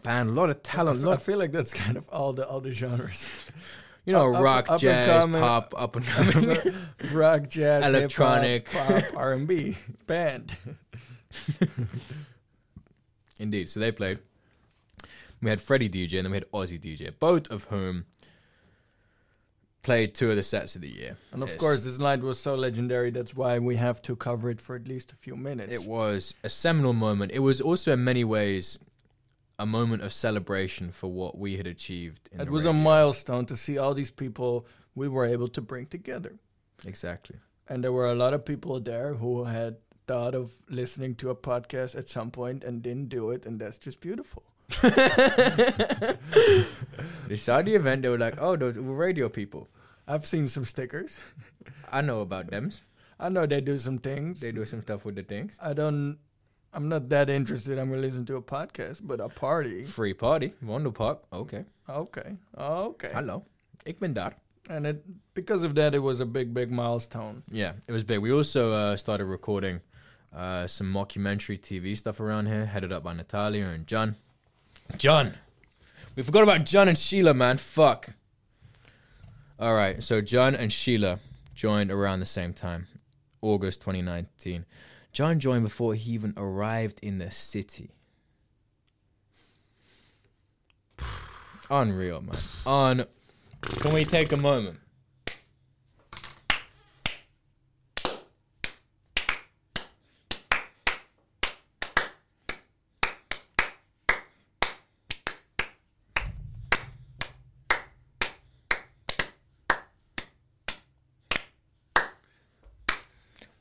band. A lot of talent. f- lot I feel like that's kind of all the all the genres. [laughs] you know, Up- up- rock, up jazz, coming- pop, up and coming. [laughs] Rock, jazz, Electronic. pop, R and B band. [laughs] Indeed. So they played. We had Freddie DJ and then we had Aussie DJ, both of whom played two of the sets of the year. And of Yes. course, this night was so legendary. That's why we have to cover it for at least a few minutes. It was a seminal moment. It was also, in many ways, a moment of celebration for what we had achieved. In It was a milestone to see all these people we were able to bring together. Exactly. And there were a lot of people there who had thought of listening to a podcast at some point and didn't do it, and that's just beautiful. [laughs] they saw the event. They were like, "Oh, those Uber radio people." I've seen some stickers. I know about them. I know they do some things. They do some stuff with the things. I don't. I'm not that interested. I'm gonna listen to a podcast, but a party. Free party, Wonderpark. Okay. Okay. Okay. Hello. Ik ben daar. And it because of that, it was a big, big milestone. Yeah, it was big. We also uh, started recording uh, some mockumentary TV stuff around here, headed up by Natalia and John. John! We forgot about John and Sheila, man. Fuck. All right, so John and Sheila joined around the same time, August 2019. John joined before he even arrived in the city. [sighs] Unreal, man. On. Can we take a moment?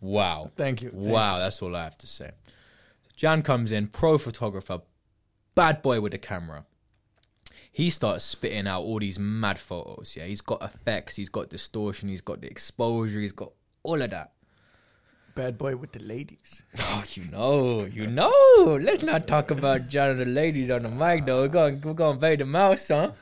Wow. Thank you. Thank Wow, that's all I have to say. So Jan comes in, pro photographer, bad boy with the camera. He starts spitting out all these mad photos. Yeah, he's got effects, he's got distortion, he's got the exposure, he's got all of that. Bad boy with the ladies. [laughs] Oh, you know, you know. Let's not talk about John and the ladies on the mic, though. We're going, we're going to pay the mouse, huh?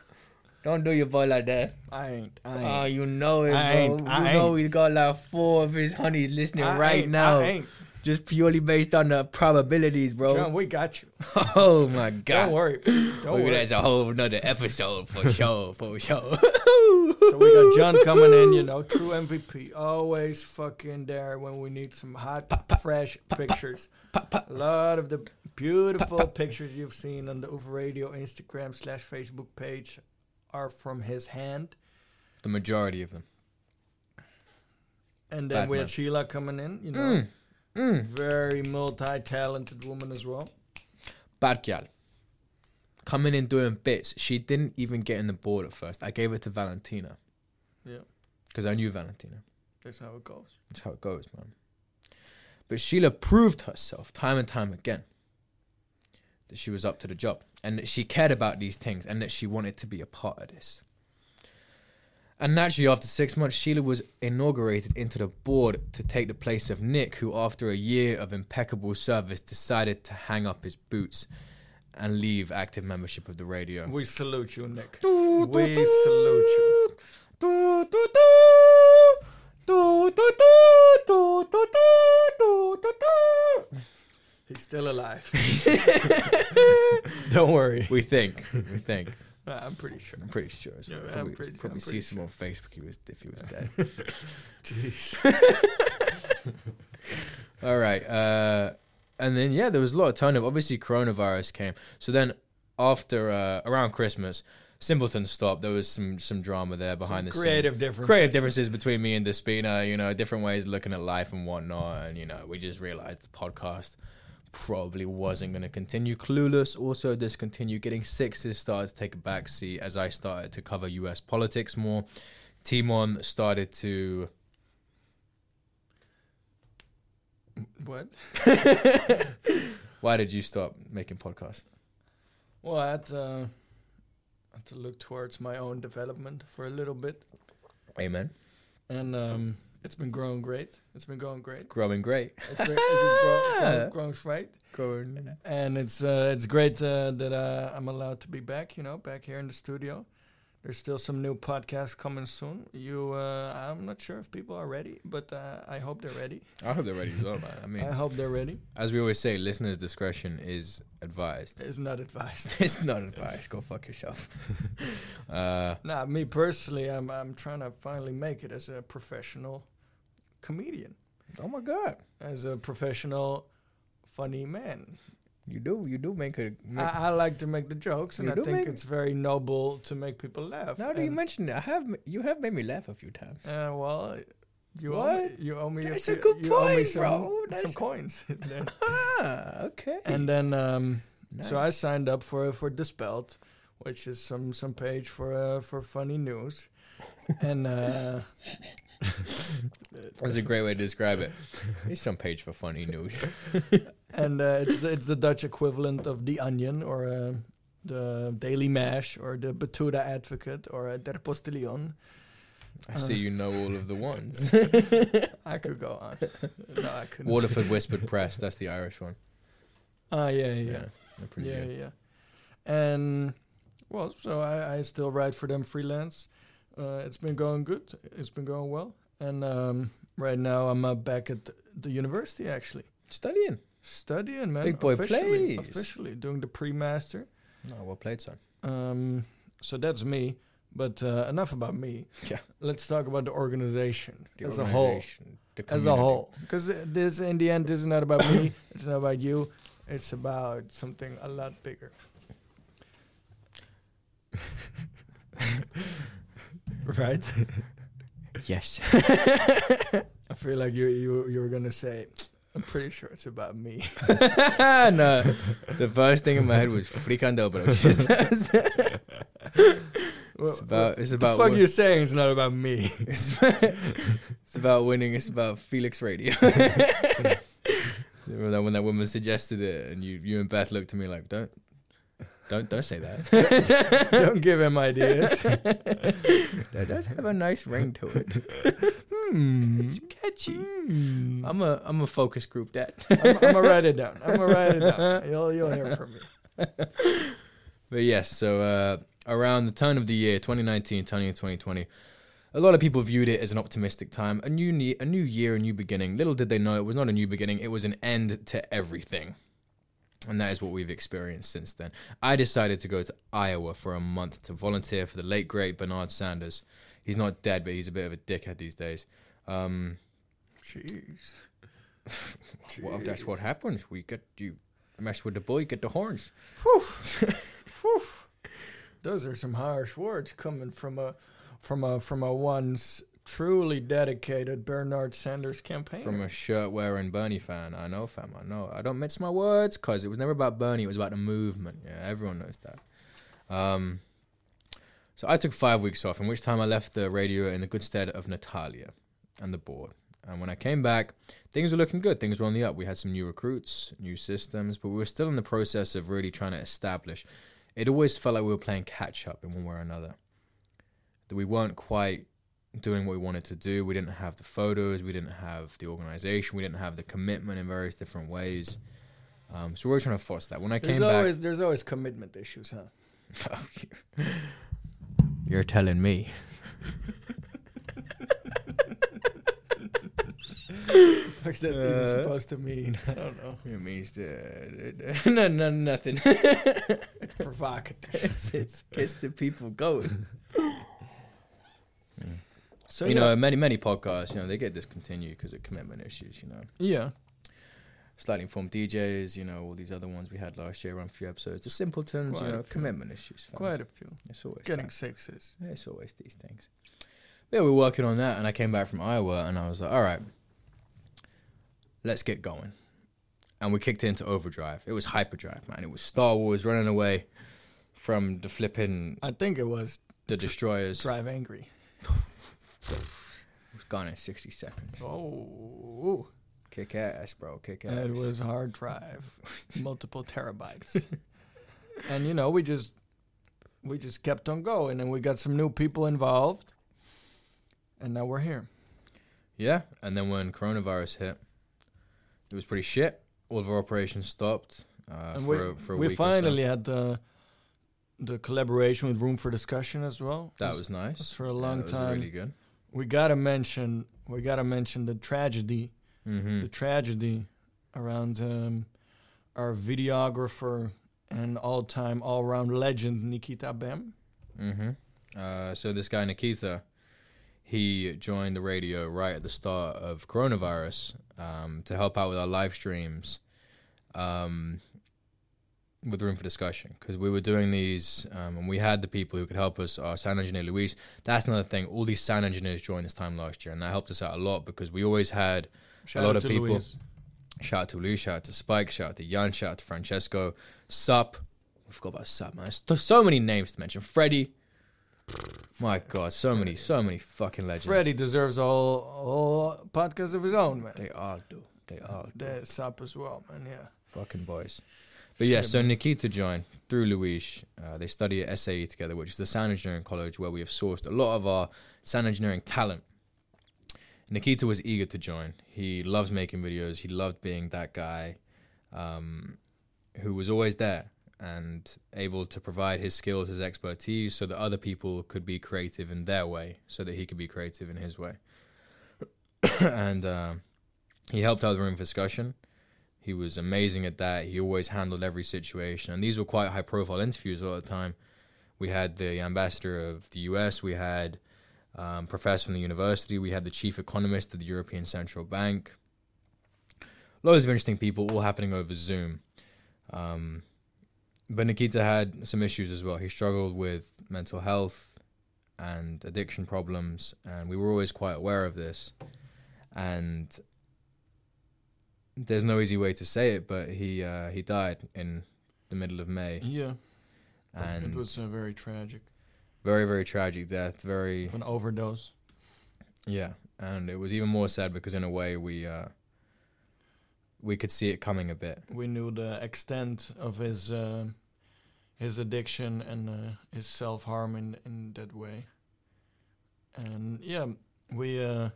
Don't do your boy like that. I ain't. I Oh, you know it, I bro. ain't- you I know ain't. we got like four of his honeys listening I right ain't, now. I ain't. Just purely based on the probabilities, bro. John, we got you. [laughs] Oh my god. Don't worry. Don't Look, worry. that's a whole another episode for [laughs] sure, for sure. So we got John coming in, you know, true MVP, always fucking there when we need some hot, fresh pictures. A lot of the beautiful pictures you've seen on the Over Radio Instagram slash Facebook page are from his hand. the majority of them. And then Bad we man. had Sheila coming in, you know, Mm. very multi-talented woman as well. Bad gal. Coming in doing bits. She didn't even get in the board at first. I gave it to Valentina Yeah, because I knew Valentina. that's how it goes. That's how it goes, man. But Sheila proved herself time and time again that she was up to the job and that she cared about these things and that she wanted to be a part of this. And naturally, after six months, Sheila was inaugurated into the board to take the place of Nick, who, after a year of impeccable service, decided to hang up his boots and leave active membership of the radio. We salute you, Nick. We salute you. He's still alive. [laughs] [laughs] Don't worry. We think. We think. I'm pretty sure. I'm pretty sure. As well. Yeah, I'm probably pretty- probably see pretty some on Facebook he was, if he was dead. [laughs] Jeez. All right. Uh, and then, yeah, there was a lot of turnover. Obviously, coronavirus came. So then, after uh, around Christmas, Simpleton stopped. There was some some drama there behind the creative scenes. differences. Creative differences between me and Despina, you know, different ways of looking at life and whatnot. And, you know, we just realized the podcast probably wasn't going to continue. Clueless also discontinued. Getting Sixes started to take a back seat as I started to cover US politics more. Timon started to. What? [laughs] Why did you stop making podcasts? Well, I had to, I had to look towards my own development for a little bit, Amen. and um, it's been growing great. It's been going great. Growing great. It's, been grow, grow, [laughs] growing great, Growing. and it's uh, it's great uh, that uh, I'm allowed to be back. You know, back here in the studio. There's still some new podcasts coming soon. You, uh, I'm not sure if people are ready, but uh, I hope they're ready. I hope they're ready as well, man. I mean, [laughs] I hope they're ready. as we always say, listeners' discretion is advised. It's not advised. [laughs] it's not advised. Go fuck yourself. uh, Nah, me personally, I'm I'm trying to finally make it as a professional comedian, oh my god, as a professional funny man. you do, you do make a. Make, I, I like to make the jokes, and I think it's very noble to make people laugh. now that you mention it, I have you have made me laugh a few times. uh, well, you owe me, you owe me That's a, a good you owe me point, some, bro. some coins. [laughs] [laughs] Ah, okay. and then, um, so I signed up for for De Speld, which is some some page for uh, for funny news, and uh, [laughs] That's a great way to describe it. It's some page for funny news. [laughs] and uh, it's the, it's the Dutch equivalent of the Onion or uh, the Daily Mash or the Batuta Advocate or uh, Der Postillon. I see you know all of the ones. [laughs] I could go on. No, I couldn't. Waterford Whispered Press. That's the Irish one. Ah, yeah, yeah, Yeah, they're pretty yeah, good. yeah. And well, so I, I still write for them freelance. Uh, it's been going good. It's been going well. And um, right now I'm uh, back at the university actually Studying. studying, man. Big boy officially, plays. officially doing the pre-master. Oh, well played, son. Um, so that's me. But uh, enough about me. Yeah. Let's talk about the organization The as a whole. As a whole, because this, in the end, this is not about me. [coughs] It's not about you. It's about something a lot bigger. [laughs] right? [laughs] Yes. I feel like you you you were gonna say. I'm pretty sure it's about me. [laughs] no, the first thing in my head was [laughs] it's just Well, it's about it's the about fuck win- you saying it's not about me? it's, it's about winning. It's about Felix Radio. Remember that when that woman suggested it, and you you and Beth looked at me like, don't. Don't don't say that. [laughs] Don't give him ideas. [laughs] that does have a nice ring to it. hmm. It's catchy. Hmm. I'm a I'm a focus group dad. I'm, I'm gonna write it down. I'm gonna write it down. [laughs] You'll you'll hear from me. But yes, so uh, around the turn of the year, 2019, turning into 2020, a lot of people viewed it as an optimistic time, a new ne- a new year, a new beginning. Little did they know it was not a new beginning; it was an end to everything. And that is what we've experienced since then. I decided to go to Iowa for a month to volunteer for the late great Bernard Sanders. He's not dead, but he's a bit of a dickhead these days. Um, Jeez. [laughs] well, that's what happens. We get you mess with the boy, get the horns. Whew. [laughs] Those are some harsh words coming from a from a from a once truly dedicated Bernard Sanders campaign. From a shirt wearing Bernie fan. I know, fam. I know. I don't mince my words because it was never about Bernie. It was about the movement. Yeah, everyone knows that. Um, so I took five weeks off, in which time I left the radio in the good stead of Natalia and the board. And when I came back, things were looking good. Things were on the up. We had some new recruits, new systems, but we were still in the process of really trying to establish. It always felt like we were playing catch up in one way or another. That we weren't quite doing what we wanted to do. We didn't have the photos, we didn't have the organization, we didn't have the commitment in various different ways. Um, so we were trying to foster that. When I there's came always there's always commitment issues, huh? [laughs] you're telling me. the What's that even Uh, supposed to mean? I don't know. [laughs] It means uh, [laughs] no, no, nothing. It's provocative. it's, it's gets the people going. So you yeah, know, many many podcasts, you know, they get discontinued because of commitment issues. You know, yeah, Slightly informed DJs, you know, all these other ones we had last year, around a few episodes. The simpletons, Quite you know, commitment issues. fam. quite a few. It's always Getting that. sixes. It's always these things. Yeah, we were working on that, and I came back from Iowa, and I was like, all right, let's get going. And we kicked into overdrive. It was hyperdrive, man. It was Star Wars running away from the flipping I think it was the destroyers. Drive Angry. [laughs] It was gone in sixty seconds. Oh, Kick ass, bro. Kick ass. it was hard drive, [laughs] multiple terabytes, [laughs] and you know we just we just kept on going, and we got some new people involved, and now we're here. Yeah, and then when coronavirus hit, it was pretty shit. All of our operations stopped uh, and for we a, for a we week. or so. finally had the the collaboration with Room for Discussion as well. That It's- was nice. it's for a Yeah, long that was time. really good. We gotta mention we gotta mention the tragedy Mm-hmm. the tragedy around um, our videographer and all-time all-round legend Nikita Bem. Mm-hmm. Uh, so this guy Nikita, he joined the radio right at the start of coronavirus um, to help out with our live streams, um, with room for discussion because we were doing these um, and we had the people who could help us. Our sound engineer Luis. That's another thing. All these sound engineers joined this time last year, and that helped us out a lot because we always had Shout lot of people. Luis. Shout out to Lou, shout out to Spike, shout out to Jan, shout out to Francesco, Sup. I forgot about Sup, man. There's so many names to mention. Freddie. My God, so many, so many fucking legends. Freddie deserves a whole, whole podcast of his own, man. They all do. They all do. Sap as well, man. Yeah. Fucking boys. But yeah, so. Nikita joined through Luis. Uh, they study at SAE together, which is the sound engineering college where we have sourced a lot of our sound engineering talent. Nikita was eager to join. He loves making videos. He loved being that guy um, who was always there and able to provide his skills, his expertise, so that other people could be creative in their way, so that he could be creative in his way. [coughs] and um, he helped out with room for discussion. He was amazing at that. He always handled every situation, and these were quite high-profile interviews all the time. We had the ambassador of the U.S. We had um, professor from the university. We had the chief economist of the European Central Bank. Loads of interesting people, all happening over Zoom. Um, but Nikita had some issues as well. He struggled with mental health and addiction problems, and we were always quite aware of this. And there's no easy way to say it, but he uh, he died in the middle of May, Yeah. and it was a very tragic. very very tragic death. Very an overdose. yeah, and it was even more sad because in a way we uh, we could see it coming a bit. We knew the extent of his uh, his addiction and uh, his self harm in in that way. And yeah, we uh,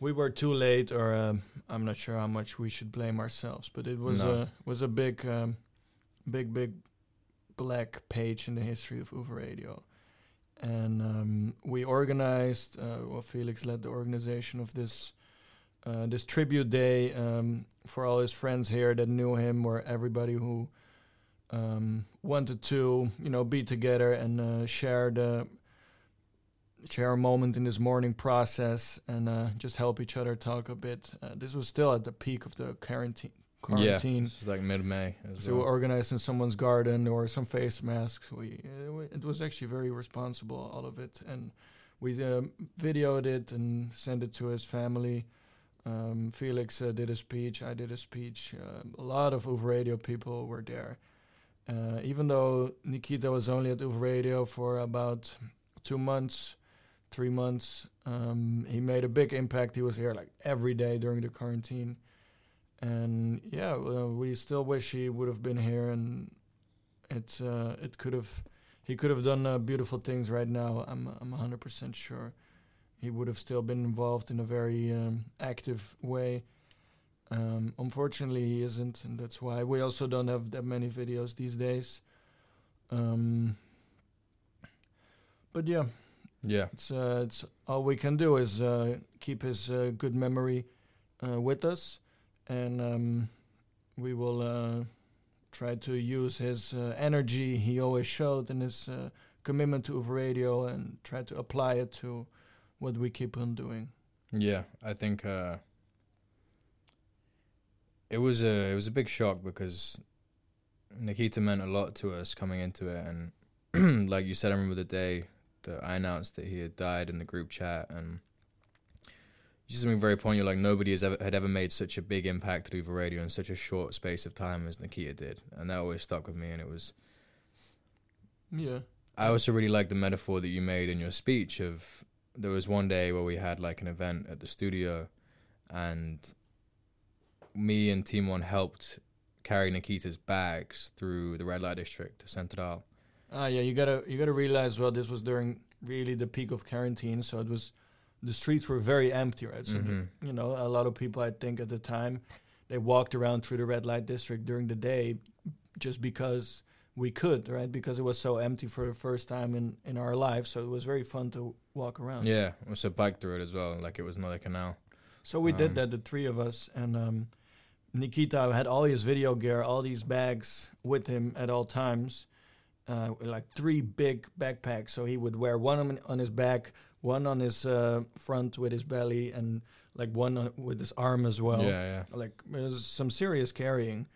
we were too late, or um I'm not sure how much we should blame ourselves, but it was No. a was a big um, big big black page in the history of Uber Radio. And um, we organized, uh, well, Felix led the organization of this uh, this tribute day um, for all his friends here that knew him, or everybody who um, wanted to, you know, be together and uh, share the share a moment in this mourning process and uh, just help each other talk a bit. Uh, this was still at the peak of the quarantine. Quarantine. Yeah, was like mid May. So we organized in someone's garden or some face masks. We, uh, we it was actually very responsible, all of it, and we um, videoed it and sent it to his family. Um, Felix uh, did a speech. I did a speech. Um a lot of Uber Radio people were there. Uh, even though Nikita was only at Uber Radio for about two months, three months, um, he made a big impact. He was here like every day during the quarantine and yeah, we still wish he would have been here, and it uh, it could have he could have done uh, beautiful things right now. I'm I'm 100% sure he would have still been involved in a very um, active way. Um, unfortunately, he isn't, and that's why we also don't have that many videos these days. Um, but yeah, yeah, it's uh, it's all we can do is uh, keep his uh, good memory uh, with us, and um, we will uh, try to use his uh, energy he always showed and his uh, commitment to Uber Radio and try to apply it to what we keep on doing. yeah. I think uh, it was a it was a big shock because Nikita meant a lot to us coming into it, and [clears throat] like you said, I remember the day that I announced that he had died in the group chat, and just something very poignant. Like nobody has ever had ever made such a big impact through the Radio in such a short space of time as Nikita did, and that always stuck with me. And it was Yeah, I also really like the metaphor that you made in your speech of there was one day where we had like an event at the studio and me and Timon helped carry Nikita's bags through the red light district to Central. Ah, yeah. You gotta you gotta realize well, this was during really the peak of quarantine, so it was the streets were very empty, right? So the- Mhm. you know, a lot of people I think at the time they walked around through the red light district during the day just because we could, right? Because it was so empty for the first time in in our lives, so it was very fun to walk around. Yeah, we also bike through it as well, like it was not a canal. So we Um, did that, the three of us, and um, Nikita had all his video gear, all these bags with him at all times, uh, like three big backpacks. So he would wear one on, on his back, one on his uh, front with his belly, and like one on, with his arm as well. yeah, yeah. Like some serious carrying,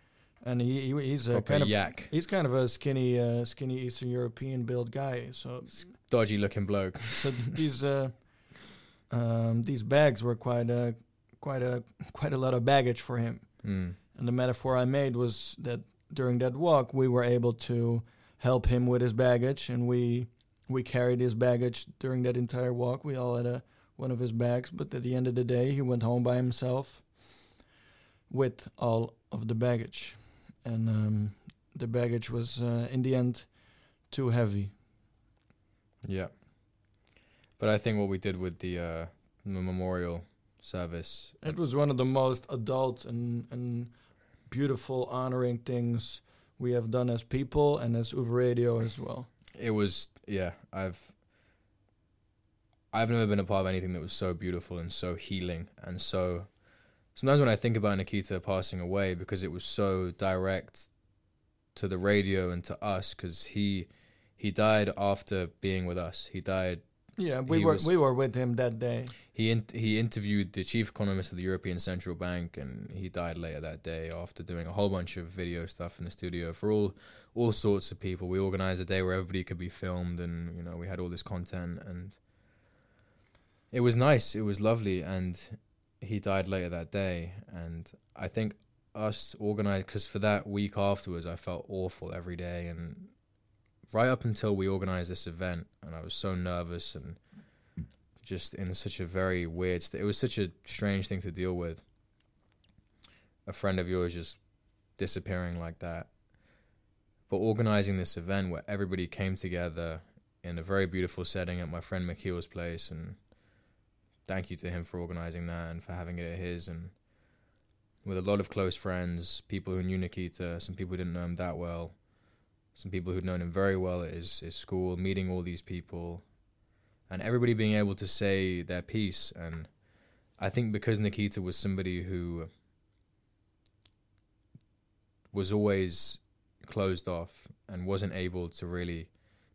and he, he he's a Proper kind of yak. he's kind of a skinny uh, skinny Eastern European built guy. So Dodgy looking bloke. [laughs] so these uh, um, these bags were quite a quite a quite a lot of baggage for him. Mm. And the metaphor I made was that during that walk we were able to help him with his baggage, and we we carried his baggage during that entire walk. We all had a one of his bags, but at the end of the day, he went home by himself with all of the baggage, and um, the baggage was uh, in the end too heavy. Yeah. But I think what we did with the uh, memorial service, It was one of the most adult and and beautiful honoring things we have done as people and as Uber Radio as well. it was yeah. I've I've never been a part of anything that was so beautiful and so healing and so. Sometimes when I think about Nikita passing away, because it was so direct to the radio and to us, because he he died after being with us. He died Yeah, we He were was- we were with him that day. He in, he interviewed the chief economist of the European Central Bank, and he died later that day after doing a whole bunch of video stuff in the studio for all all sorts of people. We organized a day where everybody could be filmed, and you know we had all this content, and it was nice. It was lovely, and he died later that day, and I think us organized because for that week afterwards, I felt awful every day, and right up until we organized this event, and I was so nervous and just in such a very weird state. It was such a strange thing to deal with. A friend of yours just disappearing like that. But organizing this event where everybody came together in a very beautiful setting at my friend McKeel's place, and thank you to him for organizing that and for having it at his, and with a lot of close friends, people who knew Nikita, some people who didn't know him that well, some people who'd known him very well at his, his school, meeting all these people, and everybody being able to say their piece. And I think because Nikita was somebody who was always closed off and wasn't able to really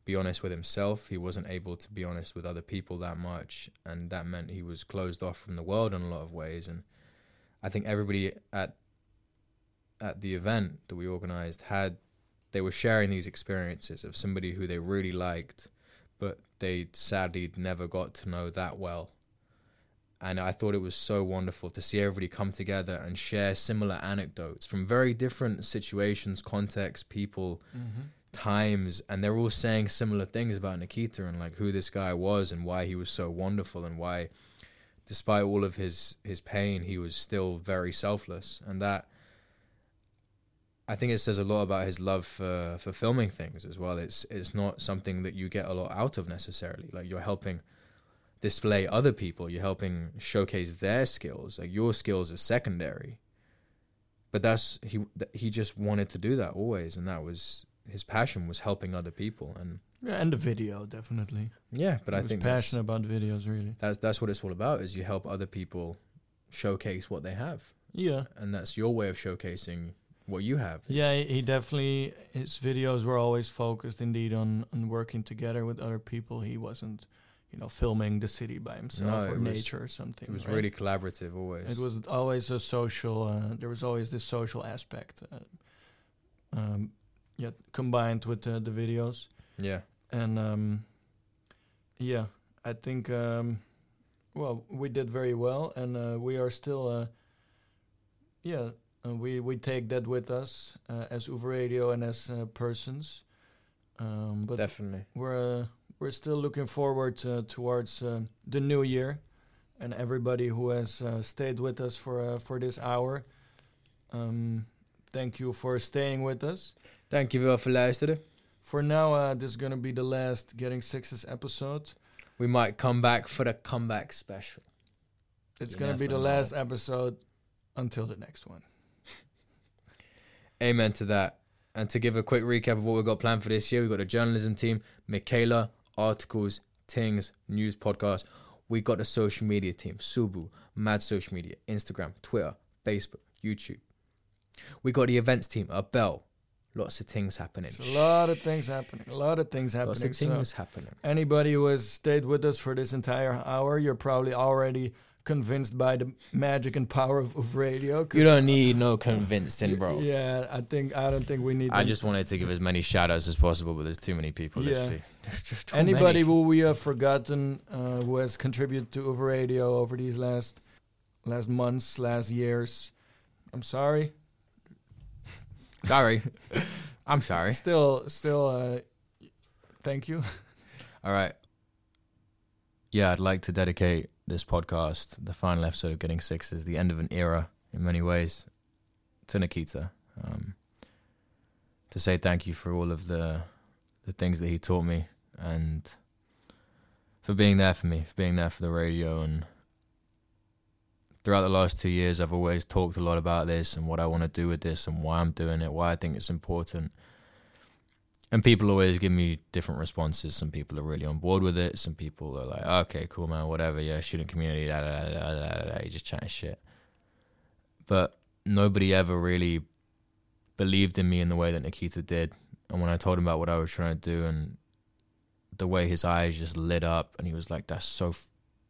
be honest with himself, he wasn't able to be honest with other people that much, and that meant he was closed off from the world in a lot of ways. And I think everybody at at the event that we organized had they were sharing these experiences of somebody who they really liked but they sadly never got to know that well. And I thought it was so wonderful to see everybody come together and share similar anecdotes from very different situations, contexts, people, mm-hmm. times, and they're all saying similar things about Nikita and like who this guy was and why he was so wonderful and why, despite all of his his pain, he was still very selfless. And that I think it says a lot about his love for, for filming things as well. It's it's not something that you get a lot out of necessarily. Like you're helping display other people, you're helping showcase their skills. Like your skills are secondary. But that's he he just wanted to do that always, and that was his passion was helping other people. And Yeah, and the video definitely. yeah, but He I think passionate about videos really. that's that's what it's all about. Is you help other people showcase what they have, Yeah. and that's your way of showcasing what you have. Yeah, he definitely his videos were always focused indeed on on working together with other people. He wasn't, you know, filming the city by himself No, or it was- nature or something. it was right? really collaborative always. It was always a social. Uh, there was always this social aspect, uh, um, yeah, combined with uh, the videos, yeah. and um, yeah, I think um, well we did very well, and uh, we are still, uh, yeah, we we take that with us uh, as Uber Radio and as uh, persons, um, but Definitely. we're uh, we're still looking forward towards uh, the new year, and everybody who has uh, stayed with us for uh, for this hour. Um, thank you for staying with us. Je wel voor luisteren. For now, uh, this is gonna be the last Getting Sixes episode. We might come back for the comeback special. It's You gonna be the know. last episode until the next one. Amen to that. And to give a quick recap of what we've got planned for this year, we've got a journalism team, Michaela, articles, things, news podcast. We got a social media team, Subu, Mad Social Media, Instagram, Twitter, Facebook, YouTube. We got the events team, Abel. Lots of things happening. It's a lot of things happening. A lot of things happening. Lots of So things happening. anybody who has stayed with us for this entire hour, you're probably already convinced by the magic and power of, of radio. You don't need no convincing, bro. [laughs] Yeah, I think I don't think we need. I just wanted to give as many shout outs as possible, but there's too many people, Yeah. literally. [laughs] There's just too anybody many. who we have forgotten uh, who has contributed to Uber Radio over these last last months, last years. I'm sorry. [laughs] Sorry. I'm sorry. Still, still. Uh, thank you. All right. Yeah, I'd like to dedicate this podcast, the final episode of Getting Six, is the end of an era in many ways, to Nikita. Um, to say thank you for all of the the things that he taught me and for being there for me, for being there for the radio and throughout the last two years I've always talked a lot about this and what I want to do with this and why I'm doing it, why I think it's important. And people always give me different responses. Some people are really on board with it. Some people are like, okay, cool, man, whatever. Yeah, student community, da da da da da da. You just chatting shit. But nobody ever really believed in me in the way that Nikita did. And when I told him about what I was trying to do and the way his eyes just lit up, and he was like, that's so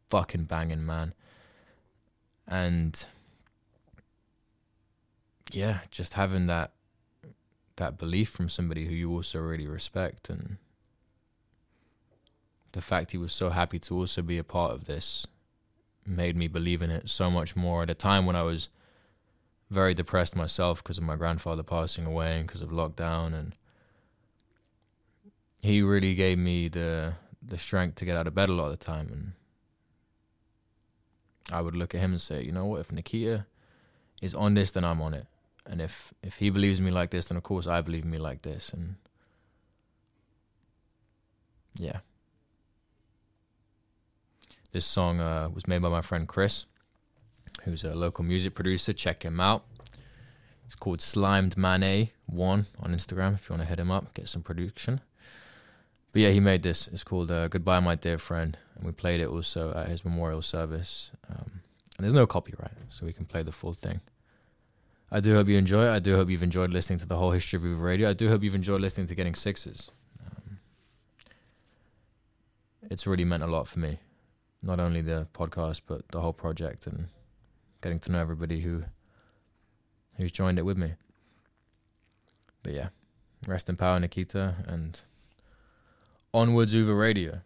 fucking banging, man. And yeah, just having that that belief from somebody who you also really respect and the fact he was so happy to also be a part of this made me believe in it so much more at a time when I was very depressed myself because of my grandfather passing away and because of lockdown and he really gave me the the strength to get out of bed a lot of the time and I would look at him and say, you know what, if Nikita is on this then I'm on it and if if he believes me like this, then of course I believe in me like this, and yeah. This song uh, was made by my friend Chris, who's a local music producer. Check him out. It's called Slimed Manet One on Instagram. If you want to hit him up, get some production. But yeah, he made this. It's called uh, "Goodbye, My Dear Friend," and we played it also at his memorial service. Um, and there's no copyright, so we can play the full thing. I do hope you enjoy it. I do hope you've enjoyed listening to the whole history of Uber Radio. I do hope you've enjoyed listening to Getting Sixes. Um, it's really meant a lot for me, not only the podcast but the whole project and getting to know everybody who who's joined it with me. But yeah, rest in power, Nikita, and onwards, Uber Radio.